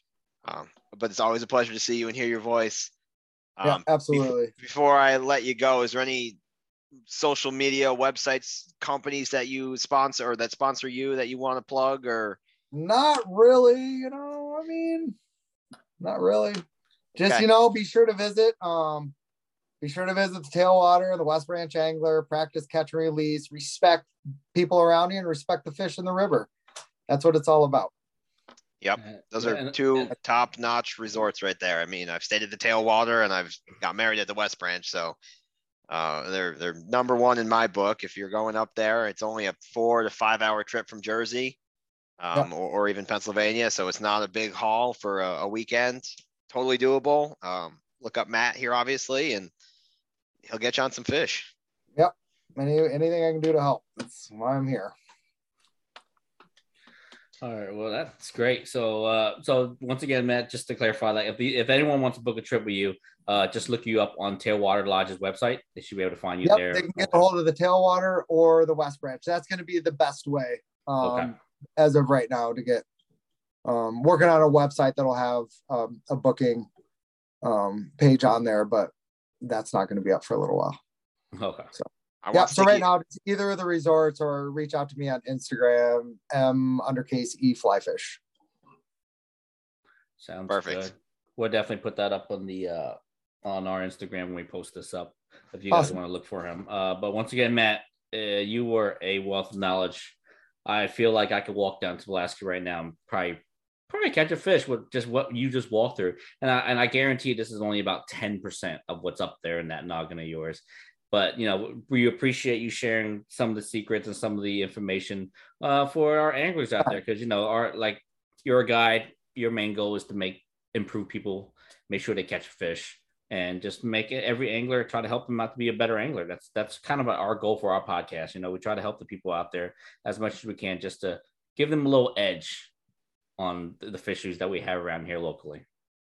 Speaker 4: Um, but it's always a pleasure to see you and hear your voice.
Speaker 5: yeah,
Speaker 4: Um,
Speaker 5: absolutely.
Speaker 4: before I let you go, is there any social media websites, companies that you sponsor or that sponsor you that you want to plug or
Speaker 5: Not really, you know. I mean, not really. Just
Speaker 4: Okay.
Speaker 5: you know, be sure to visit. Um, be sure to visit the tailwater, the West Branch Angler, practice catch and release, respect people around you, and respect the fish in the river. That's what it's all about.
Speaker 4: Yep.
Speaker 3: Uh,
Speaker 4: Those are two top notch resorts right there. I mean, I've stayed at the Tailwater and I've got married at the West Branch. So uh, they're they're number one in my book. If you're going up there, it's only a four to five hour trip from Jersey um, or, or even Pennsylvania. So it's not a big haul for a, a weekend. Totally doable. Um, look up Matt here, obviously, and he'll get you on some fish. Yep.
Speaker 5: Any anything I can do to help. That's why I'm here.
Speaker 3: All right. Well, that's great. So, uh, so once again, Matt, just to clarify, like if the, if anyone wants to book a trip with you, uh, just look you up on Tailwater Lodge's website. They should be able to find you
Speaker 5: Yep,
Speaker 3: there.
Speaker 5: they can get a hold of the tailwater or the West Branch. That's going to be the best way um,
Speaker 3: Okay.
Speaker 5: As of right now to get um, working on a website that'll have um, a booking um, page on there, but that's not going to be up for a little while.
Speaker 3: Okay.
Speaker 4: I
Speaker 5: Yeah. So right
Speaker 4: you-
Speaker 5: now, it's either of the resorts or reach out to me on Instagram, m undercase e flyfish.
Speaker 3: Sounds
Speaker 4: Perfect.
Speaker 3: good. We'll definitely put that up on the uh on our Instagram when we post this up if you guys
Speaker 5: Awesome.
Speaker 3: want to look for him. Uh but once again, Matt, uh, you were a wealth of knowledge. I feel like I could walk down to Alaska right now and probably probably catch a fish with just what you just walked through. And I and I guarantee this is only about 10% of what's up there in that noggin of yours. But you know, we appreciate you sharing some of the secrets and some of the information uh, for our anglers out there because you know, our like you're a guide. Your main goal is to make improve people, make sure they catch fish, and just make it every angler try to help them out to be a better angler. That's that's kind of our goal for our podcast. You know, we try to help the people out there as much as we can, just to give them a little edge on the fisheries that we have around here locally.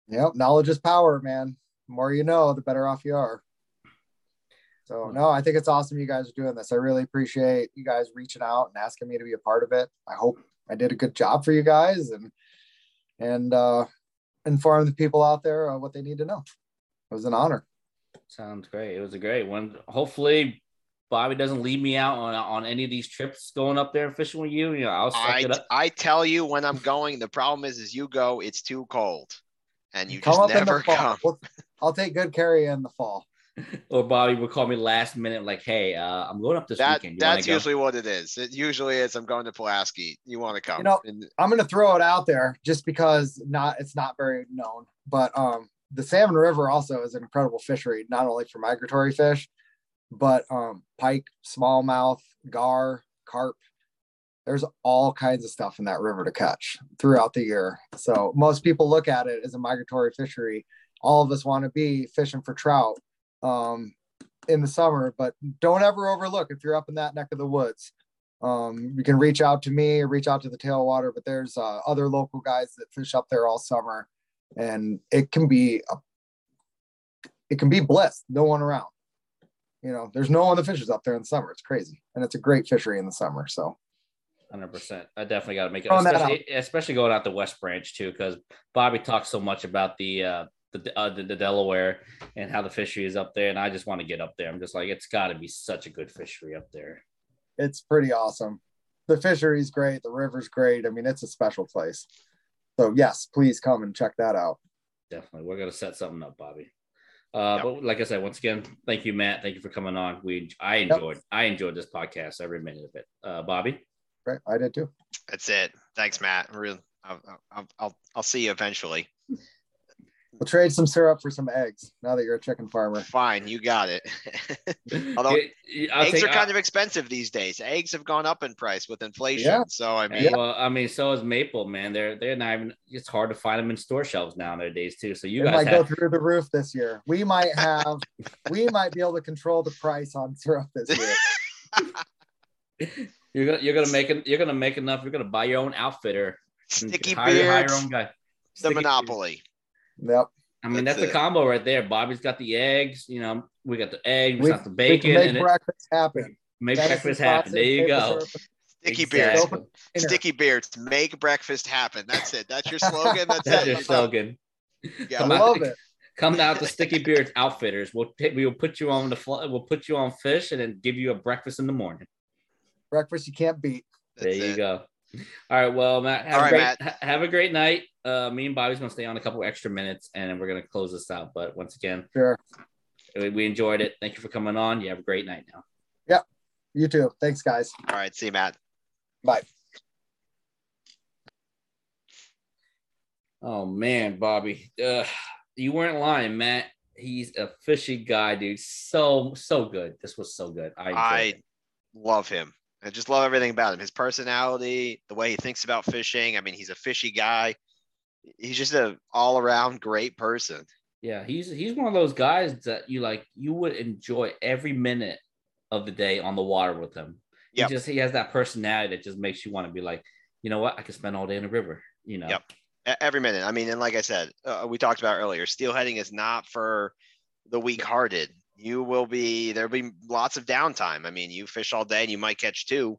Speaker 5: Yep. Knowledge is power, man. The more you know, the better off you are. So no, I think it's awesome you guys are doing this. I really appreciate you guys reaching out and asking me to be a part of it. I hope I did a good job for you guys and and uh inform the people out there uh, what they need to know. It was an honor.
Speaker 3: Sounds great. It was a great one. Hopefully, Bobby doesn't leave me out on on any of these trips going up there fishing with you. You know, I'll suck
Speaker 4: I,
Speaker 3: it up.
Speaker 4: I tell you when I'm going, the problem is, is you go, it's too cold, and you
Speaker 5: Come
Speaker 4: just
Speaker 5: up in
Speaker 4: never
Speaker 5: the fall.
Speaker 4: come.
Speaker 5: We'll- I'll take good care of you in the fall.
Speaker 3: Or Bobby would call me last minute, like, "Hey, uh, I'm going up this
Speaker 4: That
Speaker 3: weekend. You
Speaker 4: that's usually what it is. It usually is. I'm going to Pulaski. You want to come?
Speaker 5: You know,
Speaker 4: And
Speaker 5: I'm gonna throw it out there just because not it's not very known. But um the Salmon River also is an incredible fishery, not only for migratory fish, but um, pike, smallmouth, gar, carp. There's all kinds of stuff in that river to catch throughout the year. So most people look at it as a migratory fishery. All of us want to be fishing for trout um, in the summer, but don't ever overlook if you're up in that neck of the woods. Um, you can reach out to me reach out to the tailwater, but there's uh, other local guys that fish up there all summer, and it can be a, it can be blessed. No one around. You know, there's no other that fishes up there in the summer. It's crazy, and it's a great fishery in the summer. So
Speaker 3: Hundred percent. I definitely got to make it, especially, especially, going out the West Branch too, because Bobby talks so much about the uh, the, uh, the, the Delaware and how the fishery is up there, and I just want to get up there. I'm just like, it's got to be such a good fishery up there.
Speaker 5: It's pretty awesome. The fishery's great. The river's great. I mean, it's a special place. So yes, please come and check that out.
Speaker 3: Definitely, we're gonna set something up, Bobby. Uh, yep. But like I said, once again, thank you, Matt. Thank you for coming on. We I enjoyed yep. I enjoyed this podcast every minute of it. Uh, Bobby,
Speaker 5: right? I did too.
Speaker 4: That's it. Thanks, Matt. Real. I'll, I'll, I'll, I'll see you eventually.
Speaker 5: We'll trade some syrup for some eggs now that you're a chicken farmer.
Speaker 4: Fine, you got it. Although I'll eggs take, are kind of expensive these days. Eggs have gone up in price with inflation. Yeah. So I mean,
Speaker 3: well, I mean, so is maple, man. They're they're not even. It's hard to find them in store shelves nowadays too. So you
Speaker 5: it
Speaker 3: guys
Speaker 5: might have... go through the roof this year. We might have. we might be able to control the price on syrup this
Speaker 3: year. you're gonna you're gonna make it. You're gonna make enough. You're gonna buy your own outfitter.
Speaker 4: Sticky beer. Hire your own guy. The Sticky monopoly.
Speaker 5: Yep.
Speaker 3: I mean, that's, that's a combo right there. Bobby's got the eggs. You know, we got the eggs, we, got the bacon.
Speaker 5: make breakfast it, happen.
Speaker 3: Make breakfast happen. There you go.
Speaker 4: Sticky exactly. beards. Sticky beards. Make breakfast happen. That's it. That's your slogan. That's,
Speaker 3: that's your slogan. Yeah, come
Speaker 5: I
Speaker 3: out,
Speaker 5: love it.
Speaker 3: Come out to Sticky Beards Outfitters. We'll we will put you on the we'll put you on fish and then give you a breakfast in the morning.
Speaker 5: Breakfast you can't beat.
Speaker 3: That's there you it. go. All right. Well, Matt, have, All a, right, great, Matt. have a great night. Uh, me and Bobby's going to stay on a couple extra minutes and then we're going to close this out. But once again,
Speaker 5: sure.
Speaker 3: We enjoyed it. Thank you for coming on. You have a great night now.
Speaker 5: Yep. You too. Thanks, guys.
Speaker 4: All right. See you, Matt.
Speaker 5: Bye.
Speaker 3: Oh, man, Bobby. Uh, you weren't lying, Matt. He's a fishy guy, dude. So, so good. This was so good. I,
Speaker 4: I love him. I just love everything about him. His personality, the way he thinks about fishing. I mean, he's a fishy guy. He's just an all around great person.
Speaker 3: Yeah, he's he's one of those guys that you like. You would enjoy every minute of the day on the water with him. Yeah, just he has that personality that just makes you want to be like, you know what, I could spend all day in the river. You know.
Speaker 4: Yep. Every minute. I mean, and like I said, uh, we talked about earlier, steelheading is not for the weak-hearted you will be there'll be lots of downtime. I mean, you fish all day and you might catch two.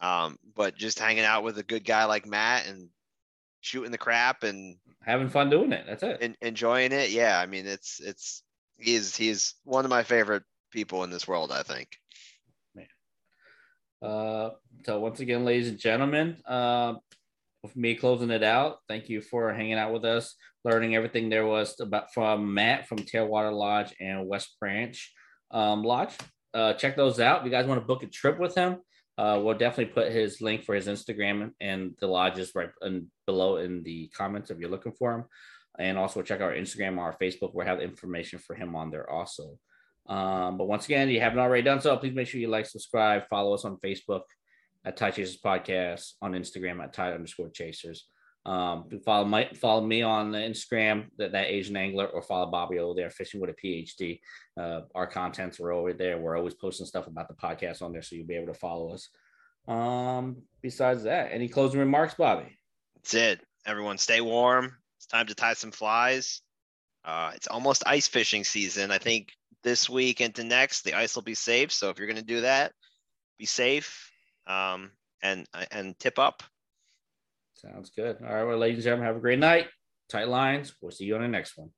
Speaker 4: Um, but just hanging out with a good guy like Matt and shooting the crap and
Speaker 3: having fun doing it. That's it.
Speaker 4: And enjoying it. Yeah. I mean, it's it's he's he's one of my favorite people in this world, I think.
Speaker 3: Man. Uh so once again, ladies and gentlemen, uh with me closing it out, thank you for hanging out with us learning everything there was about from Matt from Tailwater Lodge and West Branch um, Lodge. Uh, check those out. If you guys want to book a trip with him, uh, we'll definitely put his link for his Instagram and the lodges right in, below in the comments if you're looking for him. And also check our Instagram or our Facebook. We'll have information for him on there also. Um, but once again, if you haven't already done so, please make sure you like, subscribe, follow us on Facebook at Tide Chasers Podcast, on Instagram at Tide underscore Chasers. Um, follow my follow me on the Instagram, that, that Asian angler, or follow Bobby over there, fishing with a PhD. Uh, our contents are over there. We're always posting stuff about the podcast on there, so you'll be able to follow us. Um, besides that, any closing remarks, Bobby?
Speaker 4: That's it. Everyone, stay warm. It's time to tie some flies. Uh, it's almost ice fishing season. I think this week into next, the ice will be safe. So if you're going to do that, be safe um, and and tip up.
Speaker 3: Sounds good. All right, well, ladies and gentlemen, have a great night. Tight lines. We'll see you on the next one.